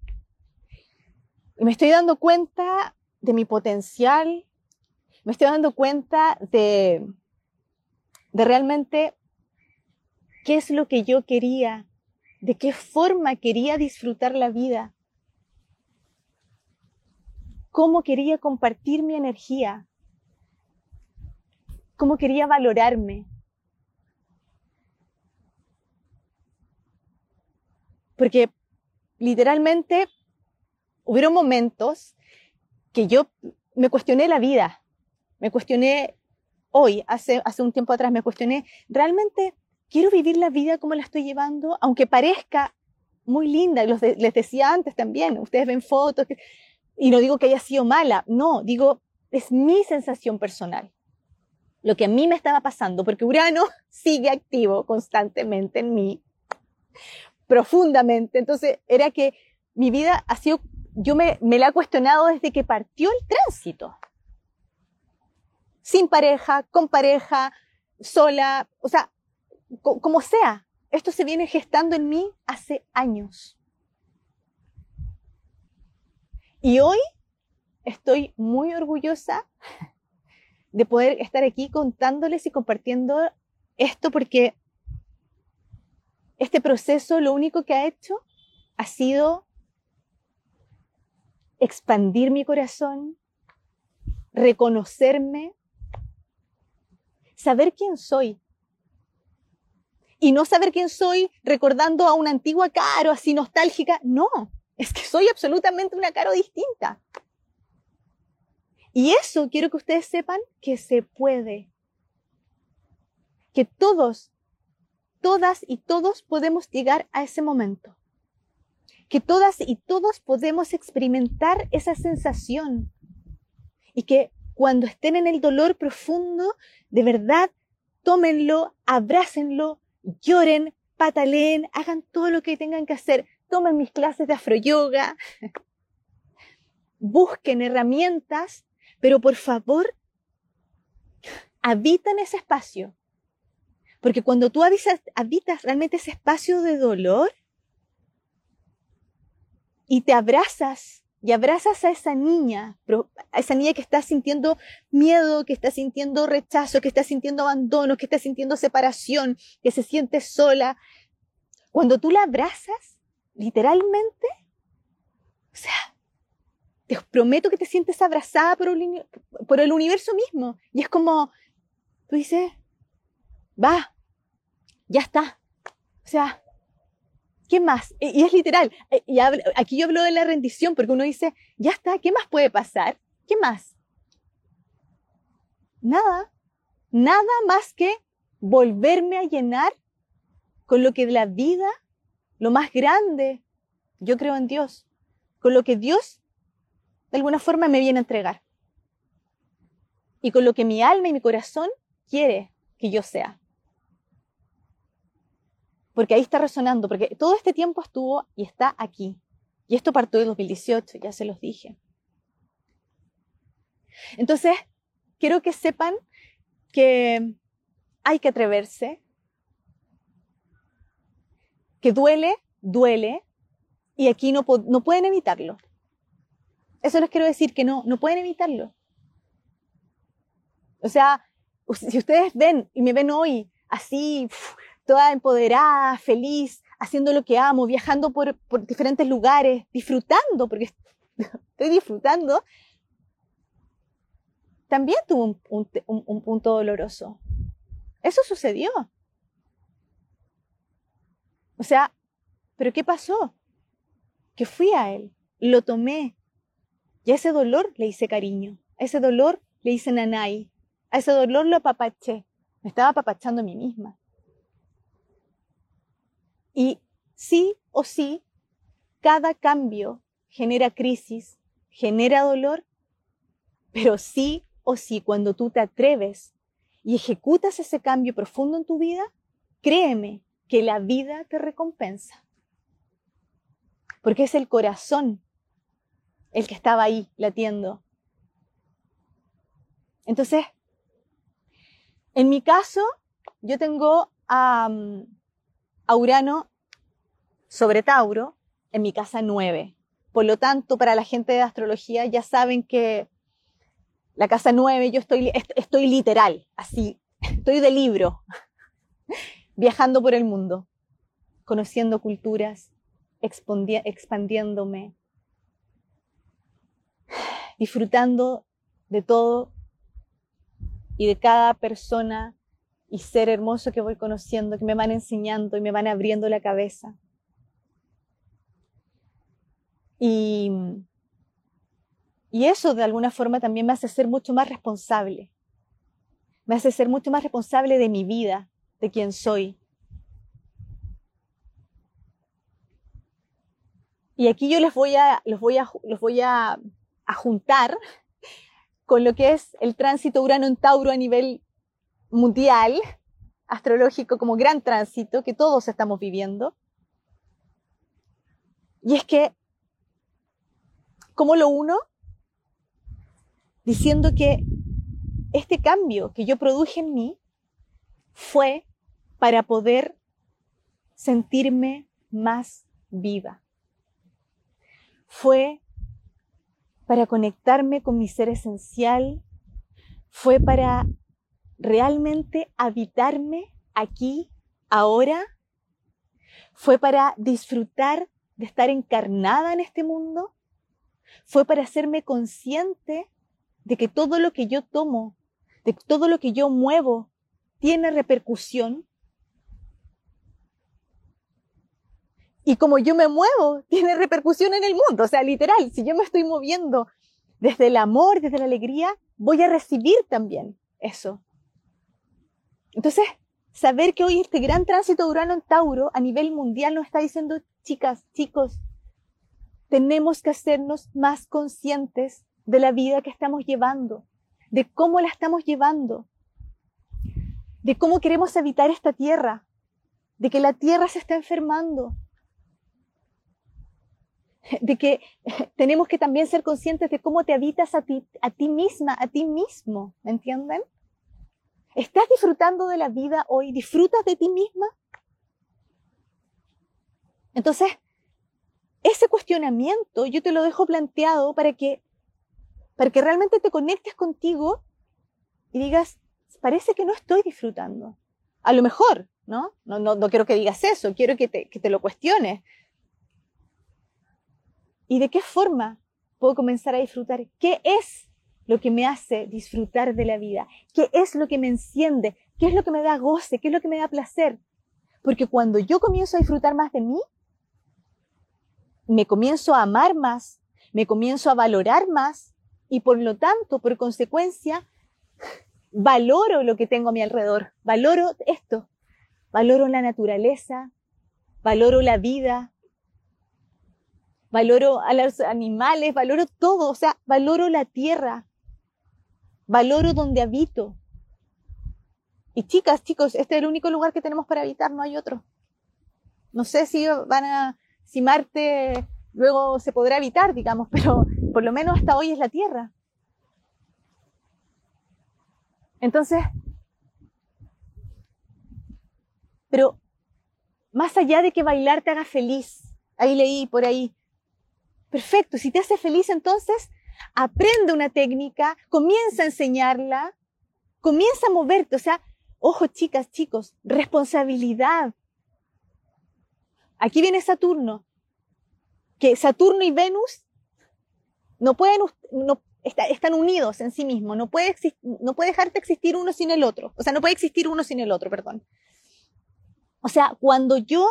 Y me estoy dando cuenta de mi potencial, me estoy dando cuenta de, de realmente qué es lo que yo quería, de qué forma quería disfrutar la vida, cómo quería compartir mi energía, cómo quería valorarme. Porque literalmente hubieron momentos que yo me cuestioné la vida, me cuestioné hoy, hace, hace un tiempo atrás, me cuestioné, ¿realmente quiero vivir la vida como la estoy llevando? Aunque parezca muy linda, los les decía antes también, ustedes ven fotos, y no digo que haya sido mala, no, digo, es mi sensación personal, lo que a mí me estaba pasando, porque Urano sigue activo constantemente en mí, profundamente, entonces era que mi vida ha sido, yo me, me la he cuestionado desde que partió el tránsito sin pareja, con pareja, sola, o sea, como sea. Esto se viene gestando en mí hace años. Y hoy estoy muy orgullosa de poder estar aquí contándoles y compartiendo esto porque este proceso lo único que ha hecho ha sido expandir mi corazón, reconocerme, saber quién soy. Y no saber quién soy recordando a una antigua Caro así nostálgica. No, es que soy absolutamente una Caro distinta. Y eso quiero que ustedes sepan que se puede. Que todos, todas y todos podemos llegar a ese momento. Que todas y todos podemos experimentar esa sensación y que cuando estén en el dolor profundo, de verdad, tómenlo, abrácenlo, lloren, pataleen, hagan todo lo que tengan que hacer, tomen mis clases de afroyoga, busquen herramientas, pero por favor, habitan ese espacio. Porque cuando tú habitas realmente ese espacio de dolor y te abrazas y abrazas a esa niña, a esa niña que está sintiendo miedo, que está sintiendo rechazo, que está sintiendo abandono, que está sintiendo separación, que se siente sola. Cuando tú la abrazas, literalmente, o sea, te prometo que te sientes abrazada por, el universo mismo. Y es como, tú dices, va, ya está. O sea, ¿Qué más? Y es literal. Eh, y aquí yo hablo de la rendición porque uno dice, ya está, ¿qué más puede pasar? ¿Qué más? Nada. Nada más que volverme a llenar con lo que de la vida, lo más grande, yo creo en Dios, con lo que Dios de alguna forma me viene a entregar. Y con lo que mi alma y mi corazón quiere que yo sea porque ahí está resonando, porque todo este tiempo estuvo y está aquí. Y esto partió de 2018, ya se los dije. Entonces, quiero que sepan que hay que atreverse, que duele, duele, y aquí no, no pueden evitarlo. Eso les quiero decir, que no, no pueden evitarlo. O sea, si ustedes ven y me ven hoy así, empoderada, feliz, haciendo lo que amo, viajando por, diferentes lugares, disfrutando, porque estoy disfrutando, también tuvo un, punto doloroso. Eso sucedió. O sea, ¿pero qué pasó? Que fui a él, lo tomé, y a ese dolor le hice cariño, a ese dolor le hice nanay, a ese dolor lo apapaché, me estaba apapachando a mí misma. Y sí o sí, cada cambio genera crisis, genera dolor, pero sí o sí, cuando tú te atreves y ejecutas ese cambio profundo en tu vida, créeme que la vida te recompensa. Porque es el corazón el que estaba ahí latiendo. Entonces, en mi caso, yo tengo a... Urano sobre Tauro en mi casa 9. Por lo tanto, para la gente de astrología ya saben que la casa 9 yo estoy, estoy literal, así, estoy de libro, viajando por el mundo, conociendo culturas, expandiéndome, disfrutando de todo y de cada persona y ser hermoso que voy conociendo, que me van enseñando y me van abriendo la cabeza. Y, y eso de alguna forma también me hace ser mucho más responsable. Me hace ser mucho más responsable de mi vida, de quién soy. Y aquí yo les voy a, los voy a, los voy a, a juntar con lo que es el tránsito Urano en Tauro a nivel mundial, astrológico, como gran tránsito que todos estamos viviendo. Y es que, ¿cómo lo uno? Diciendo que este cambio que yo produje en mí fue para poder sentirme más viva. Fue para conectarme con mi ser esencial, fue para realmente habitarme aquí, ahora? ¿Fue para disfrutar de estar encarnada en este mundo? ¿Fue para hacerme consciente de que todo lo que yo tomo, de todo lo que yo muevo, tiene repercusión? Y como yo me muevo, tiene repercusión en el mundo. O sea, literal, si yo me estoy moviendo desde el amor, desde la alegría, voy a recibir también eso. Entonces, saber que hoy este gran tránsito de Urano en Tauro a nivel mundial nos está diciendo, chicas, chicos, tenemos que hacernos más conscientes de la vida que estamos llevando, de cómo la estamos llevando, de cómo queremos habitar esta tierra, de que la tierra se está enfermando, de que tenemos que también ser conscientes de cómo te habitas a ti, a ti misma, a ti mismo, ¿me entienden? ¿Estás disfrutando de la vida hoy? ¿Disfrutas de ti misma? Entonces, ese cuestionamiento yo te lo dejo planteado para que, para que realmente te conectes contigo y digas, parece que no estoy disfrutando. A lo mejor, ¿no? No, no, no quiero que digas eso, quiero que te, que te lo cuestiones. ¿Y de qué forma puedo comenzar a disfrutar? ¿Qué es lo que me hace disfrutar de la vida? ¿Qué es lo que me enciende? ¿Qué es lo que me da goce? ¿Qué es lo que me da placer? Porque cuando yo comienzo a disfrutar más de mí, me comienzo a amar más, me comienzo a valorar más y por lo tanto, por consecuencia, valoro lo que tengo a mi alrededor, valoro esto, valoro la naturaleza, valoro la vida, valoro a los animales, valoro todo, o sea, valoro la tierra, valoro donde habito. Y chicas, chicos, este es el único lugar que tenemos para habitar, no hay otro. No sé si van a, si Marte luego se podrá habitar, digamos, pero por lo menos hasta hoy es la Tierra. Entonces, pero más allá de que bailar te haga feliz, ahí leí por ahí, Perfecto, si te hace feliz entonces, aprende una técnica, comienza a enseñarla, comienza a moverte, o sea, ojo chicas, chicos, responsabilidad. Aquí viene Saturno, que Saturno y Venus no pueden, no, están unidos en sí mismos, no puede, no puede dejar de existir uno sin el otro, o sea, no puede existir uno sin el otro, perdón. O sea, cuando yo,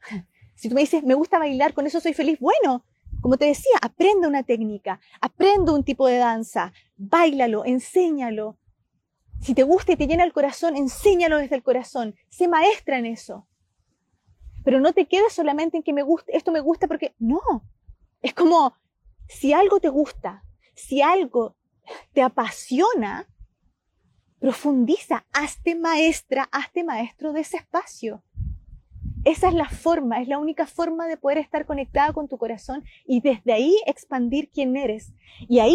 si tú me dices, me gusta bailar, con eso soy feliz, bueno, como te decía, aprende una técnica, aprende un tipo de danza, bailalo, enséñalo. Si te gusta y te llena el corazón, enséñalo desde el corazón, sé maestra en eso. Pero no te quedes solamente en que me guste, esto me gusta porque no. Es como si algo te gusta, si algo te apasiona, profundiza, hazte maestra, hazte maestro de ese espacio. Esa es la forma, es la única forma de poder estar conectada con tu corazón y desde ahí expandir quién eres. Y ahí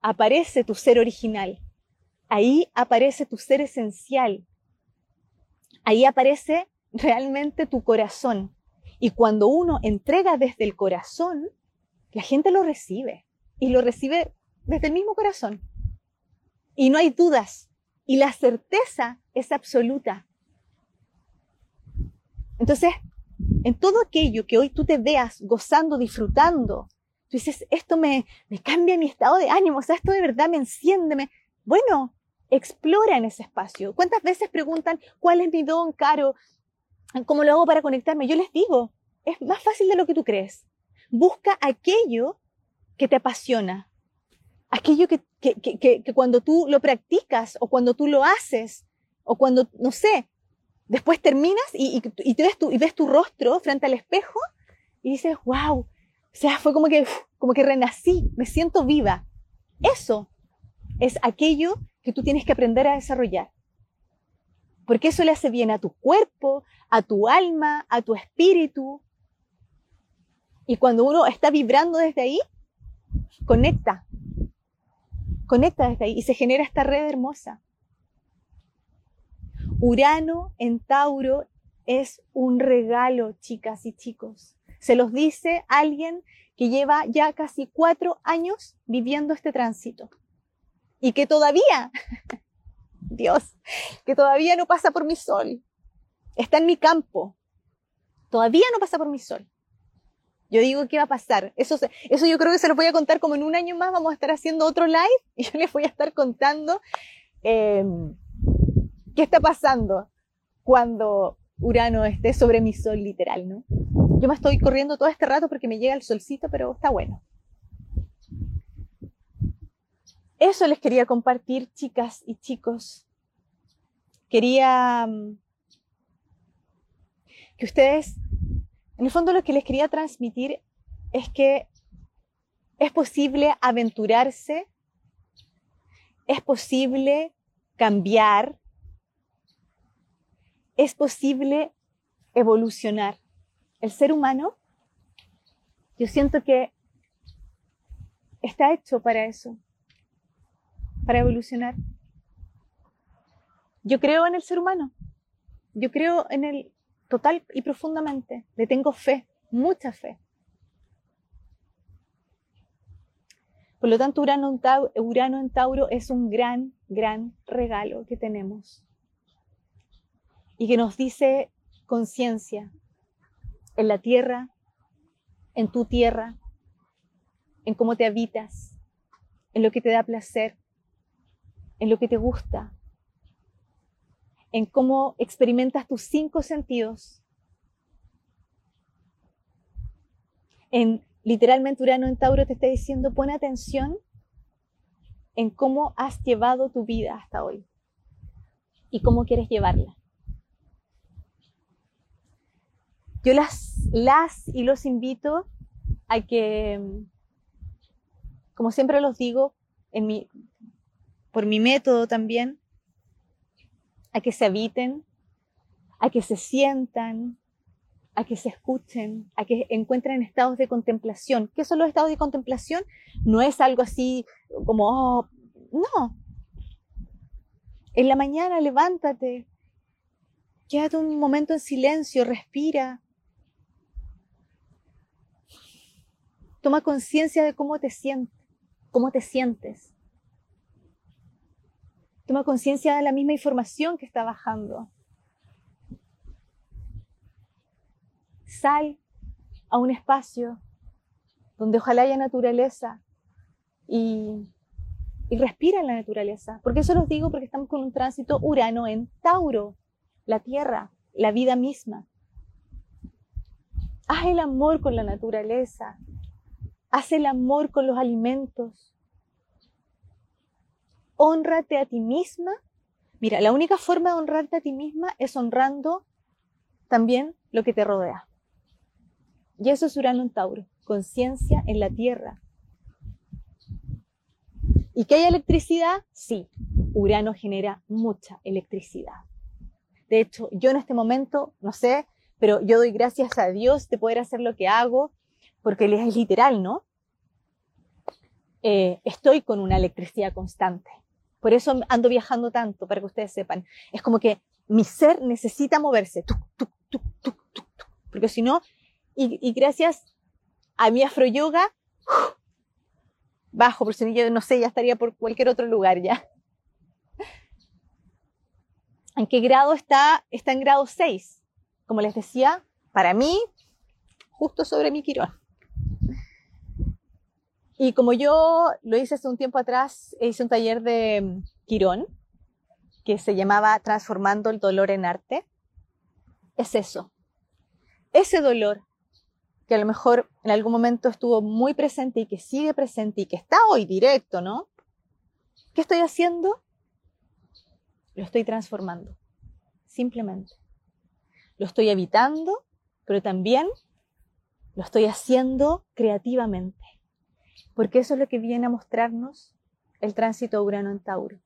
aparece tu ser original. Ahí aparece tu ser esencial. Ahí aparece realmente tu corazón. Y cuando uno entrega desde el corazón, la gente lo recibe. Y lo recibe desde el mismo corazón. Y no hay dudas. Y la certeza es absoluta. Entonces, en todo aquello que hoy tú te veas gozando, disfrutando, tú dices, esto me, me cambia mi estado de ánimo, o sea, esto de verdad me enciende, me... bueno, explora en ese espacio. ¿Cuántas veces preguntan, cuál es mi don, Caro? ¿Cómo lo hago para conectarme? Yo les digo, es más fácil de lo que tú crees. Busca aquello que te apasiona, aquello que, que, que, que, cuando tú lo practicas o cuando tú lo haces o cuando, no sé, Después terminas y, ves tu, y ves tu rostro frente al espejo y dices, wow, o sea, fue como que, como que renací, me siento viva. Eso es aquello que tú tienes que aprender a desarrollar. Porque eso le hace bien a tu cuerpo, a tu alma, a tu espíritu. Y cuando uno está vibrando desde ahí, conecta. Conecta desde ahí y se genera esta red hermosa. Urano en Tauro es un regalo, chicas y chicos. Se los dice alguien que lleva ya casi cuatro años viviendo este tránsito y que todavía, Dios, que todavía no pasa por mi sol. Está en mi campo. Todavía no pasa por mi sol. Yo digo, ¿qué va a pasar? Eso, eso yo creo que se los voy a contar como en un año más. Vamos a estar haciendo otro live y yo les voy a estar contando eh, ¿Qué está pasando cuando Urano esté sobre mi sol literal, no? Yo me estoy corriendo todo este rato porque me llega el solcito, pero está bueno. Eso les quería compartir, chicas y chicos. Quería mm, que ustedes, en el fondo lo que les quería transmitir es que Es posible aventurarse, es posible cambiar, es posible evolucionar. El ser humano, yo siento que está hecho para eso, para evolucionar. Yo creo en el ser humano, yo creo en él total y profundamente, le tengo fe, mucha fe. Por lo tanto, Urano, en Tauro es un gran, gran regalo que tenemos y que nos dice conciencia en la tierra, en tu tierra, en cómo te habitas, en lo que te da placer, en lo que te gusta, en cómo experimentas tus cinco sentidos, en literalmente Urano en Tauro te está diciendo, pon atención en cómo has llevado tu vida hasta hoy y cómo quieres llevarla. Yo las, las y los invito a que, como siempre los digo, en mi, por mi método también, a que se habiten, a que se sientan, a que se escuchen, a que encuentren estados de contemplación. ¿Qué son los estados de contemplación? No es algo así como, oh, no. En la mañana levántate, quédate un momento en silencio, respira. Toma conciencia de cómo te sientes, cómo te sientes. Toma conciencia de la misma información que está bajando. Sal a un espacio donde ojalá haya naturaleza y, y respira en la naturaleza. Porque eso los digo porque estamos con un tránsito urano en Tauro, la tierra, la vida misma. Haz el amor con la naturaleza. Haz el amor con los alimentos. Honrate a ti misma. Mira, la única forma de honrarte a ti misma es honrando también lo que te rodea. Y eso es Urano en Tauro, conciencia en la Tierra. ¿Y que hay electricidad? Sí, Urano genera mucha electricidad. De hecho, yo en este momento, no sé, pero yo doy gracias a Dios de poder hacer lo que hago, porque es literal, ¿no? Eh, estoy con una electricidad constante. Por eso ando viajando tanto, para que ustedes sepan. Es como que mi ser necesita moverse, porque si no, y, gracias a mi afro yoga, bajo, por si yo no sé, ya estaría por cualquier otro lugar ya. ¿En qué grado está? Está en grado 6. Como les decía, para mí, justo sobre mi quirón. Y como yo lo hice hace un tiempo atrás, hice un taller de mm, quirón que se llamaba Transformando el dolor en arte. Es eso. Ese dolor que a lo mejor en algún momento estuvo muy presente y que sigue presente y que está hoy directo, ¿no? ¿Qué estoy haciendo? Lo estoy transformando, simplemente. Lo estoy evitando, pero también lo estoy haciendo creativamente, porque eso es lo que viene a mostrarnos el tránsito Urano en Tauro.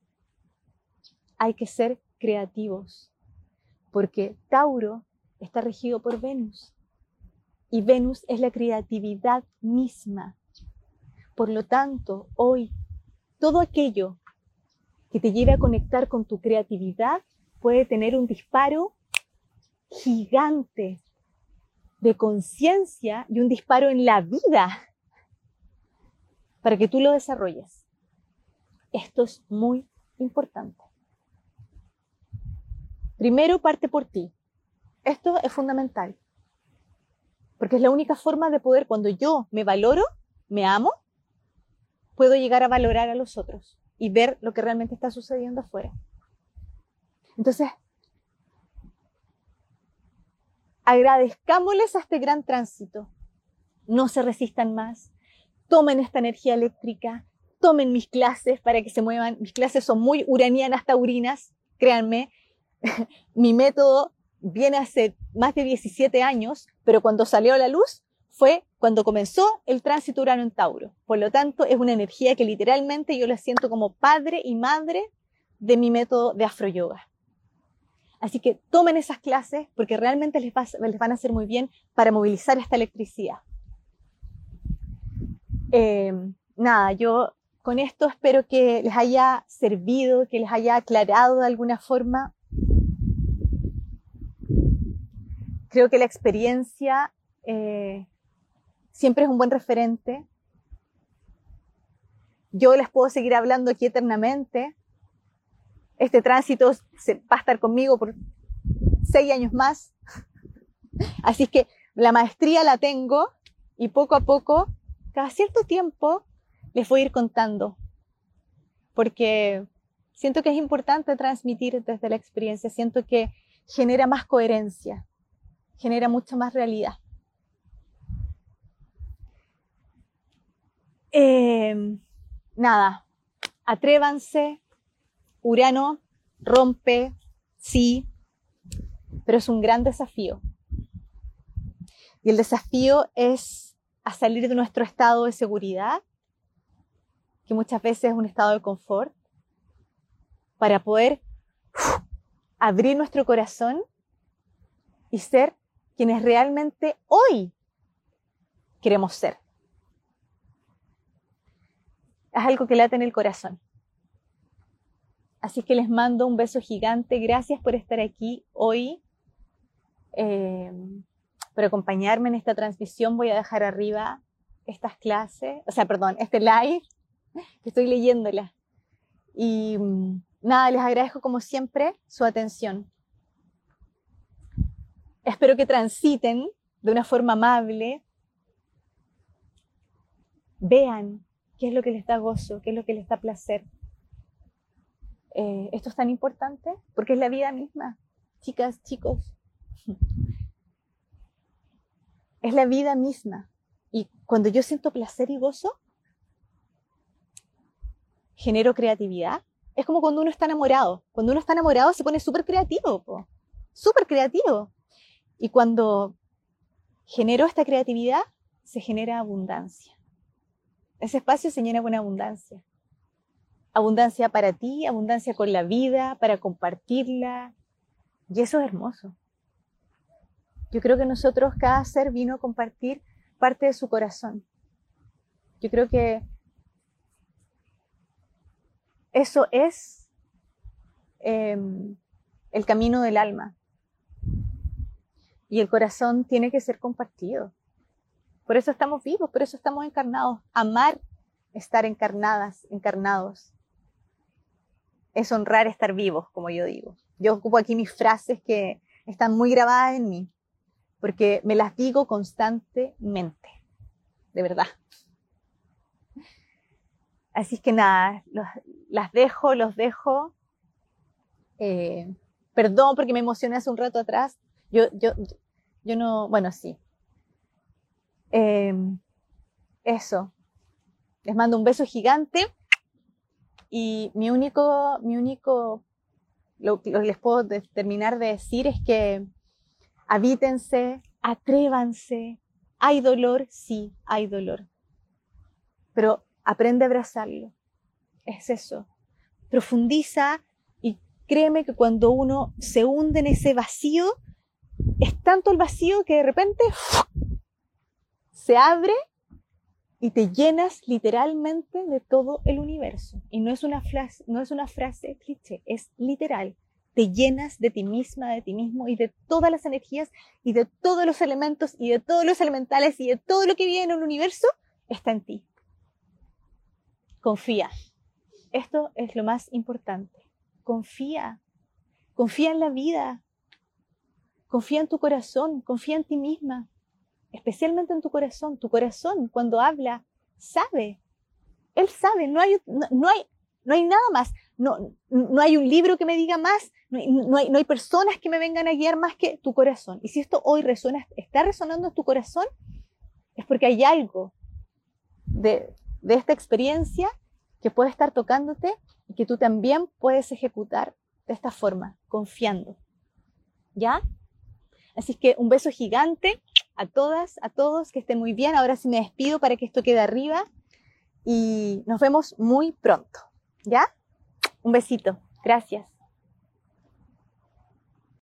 Hay que ser creativos, porque Tauro está regido por Venus y Venus es la creatividad misma. Por lo tanto, hoy, todo aquello que te lleve a conectar con tu creatividad puede tener un disparo gigante de conciencia y un disparo en la vida para que tú lo desarrolles. Esto es muy importante. Primero parte por ti. Esto es fundamental. Porque es la única forma de poder, cuando yo me valoro, me amo, puedo llegar a valorar a los otros y ver lo que realmente está sucediendo afuera. Entonces, agradezcámosles a este gran tránsito. No se resistan más. Tomen esta energía eléctrica. Tomen mis clases para que se muevan. Mis clases son muy uranianas taurinas, créanme. Mi método viene hace más de 17 años, pero cuando salió a la luz fue cuando comenzó el tránsito Urano en Tauro. Por lo tanto, es una energía que literalmente yo la siento como padre y madre de mi método de afroyoga. Así que tomen esas clases porque realmente les, les van a hacer muy bien para movilizar esta electricidad. Eh, nada, yo con esto espero que les haya servido, que les haya aclarado de alguna forma. Creo que la experiencia eh, siempre es un buen referente. Yo les puedo seguir hablando aquí eternamente. Este tránsito va a estar conmigo por seis años más. Así es que la maestría la tengo y poco a poco, cada cierto tiempo, les voy a ir contando. Porque siento que es importante transmitir desde la experiencia. Siento que genera más coherencia, genera mucha más realidad. Eh, nada, atrévanse, Urano rompe, sí, pero es un gran desafío. Y el desafío es a salir de nuestro estado de seguridad, que muchas veces es un estado de confort, para poder abrir nuestro corazón y ser quienes realmente hoy queremos ser. Es algo que late en el corazón. Así que les mando un beso gigante. Gracias por estar aquí hoy, eh, por acompañarme en esta transmisión. Voy a dejar arriba estas clases, o sea, perdón, este live, que estoy leyéndola. Y mm, nada, les agradezco como siempre su atención. Espero que transiten de una forma amable. Vean qué es lo que les da gozo, qué es lo que les da placer eh, esto es tan importante porque es la vida misma, chicas, chicos. Es la vida misma. Y cuando yo siento placer y gozo, genero creatividad. Es como cuando uno está enamorado. Cuando uno está enamorado se pone súper creativo, súper creativo. Y cuando genero esta creatividad, se genera abundancia. Ese espacio se llena con abundancia abundancia para ti, abundancia con la vida, para compartirla. Y eso es hermoso. Yo creo que nosotros, cada ser vino a compartir parte de su corazón. Yo creo que eso es em, el camino del alma. Y el corazón tiene que ser compartido. Por eso estamos vivos, por eso estamos encarnados. Amar, estar encarnadas, encarnados es honrar estar vivos, como yo digo. Yo ocupo aquí mis frases que están muy grabadas en mí, porque me las digo constantemente, de verdad. Así que nada, las dejo, los dejo. Eh, perdón porque me emocioné hace un rato atrás. Yo, yo, yo no, bueno, sí. Eh, eso. Les mando un beso gigante. Y mi único, mi único, lo que les puedo terminar de decir es que habítense, atrévanse. ¿Hay dolor? Sí, hay dolor. Pero aprende a abrazarlo. Es eso. Profundiza y créeme que cuando uno se hunde en ese vacío, es tanto el vacío que de repente se abre y te llenas literalmente de todo el universo. Y no es una frase, no es una frase cliché, es literal. Te llenas de ti misma, de ti mismo y de todas las energías y de todos los elementos y de todos los elementales y de todo lo que viene en el universo está en ti. Confía. Esto es lo más importante. Confía. Confía en la vida. Confía en tu corazón. Confía en ti misma especialmente en tu corazón. Tu corazón, cuando habla, sabe. Él sabe, no hay, no, hay, no hay nada más. No, no hay un libro que me diga más, no hay, no hay, personas que me vengan a guiar más que tu corazón. Y si esto hoy resuena, está resonando en tu corazón, es porque hay algo de, de esta experiencia que puede estar tocándote y que tú también puedes ejecutar de esta forma, confiando. ¿Ya? Así que un beso gigante a todas, a todos, que estén muy bien. Ahora sí me despido para que esto quede arriba y nos vemos muy pronto. ¿Ya? Un besito. Gracias.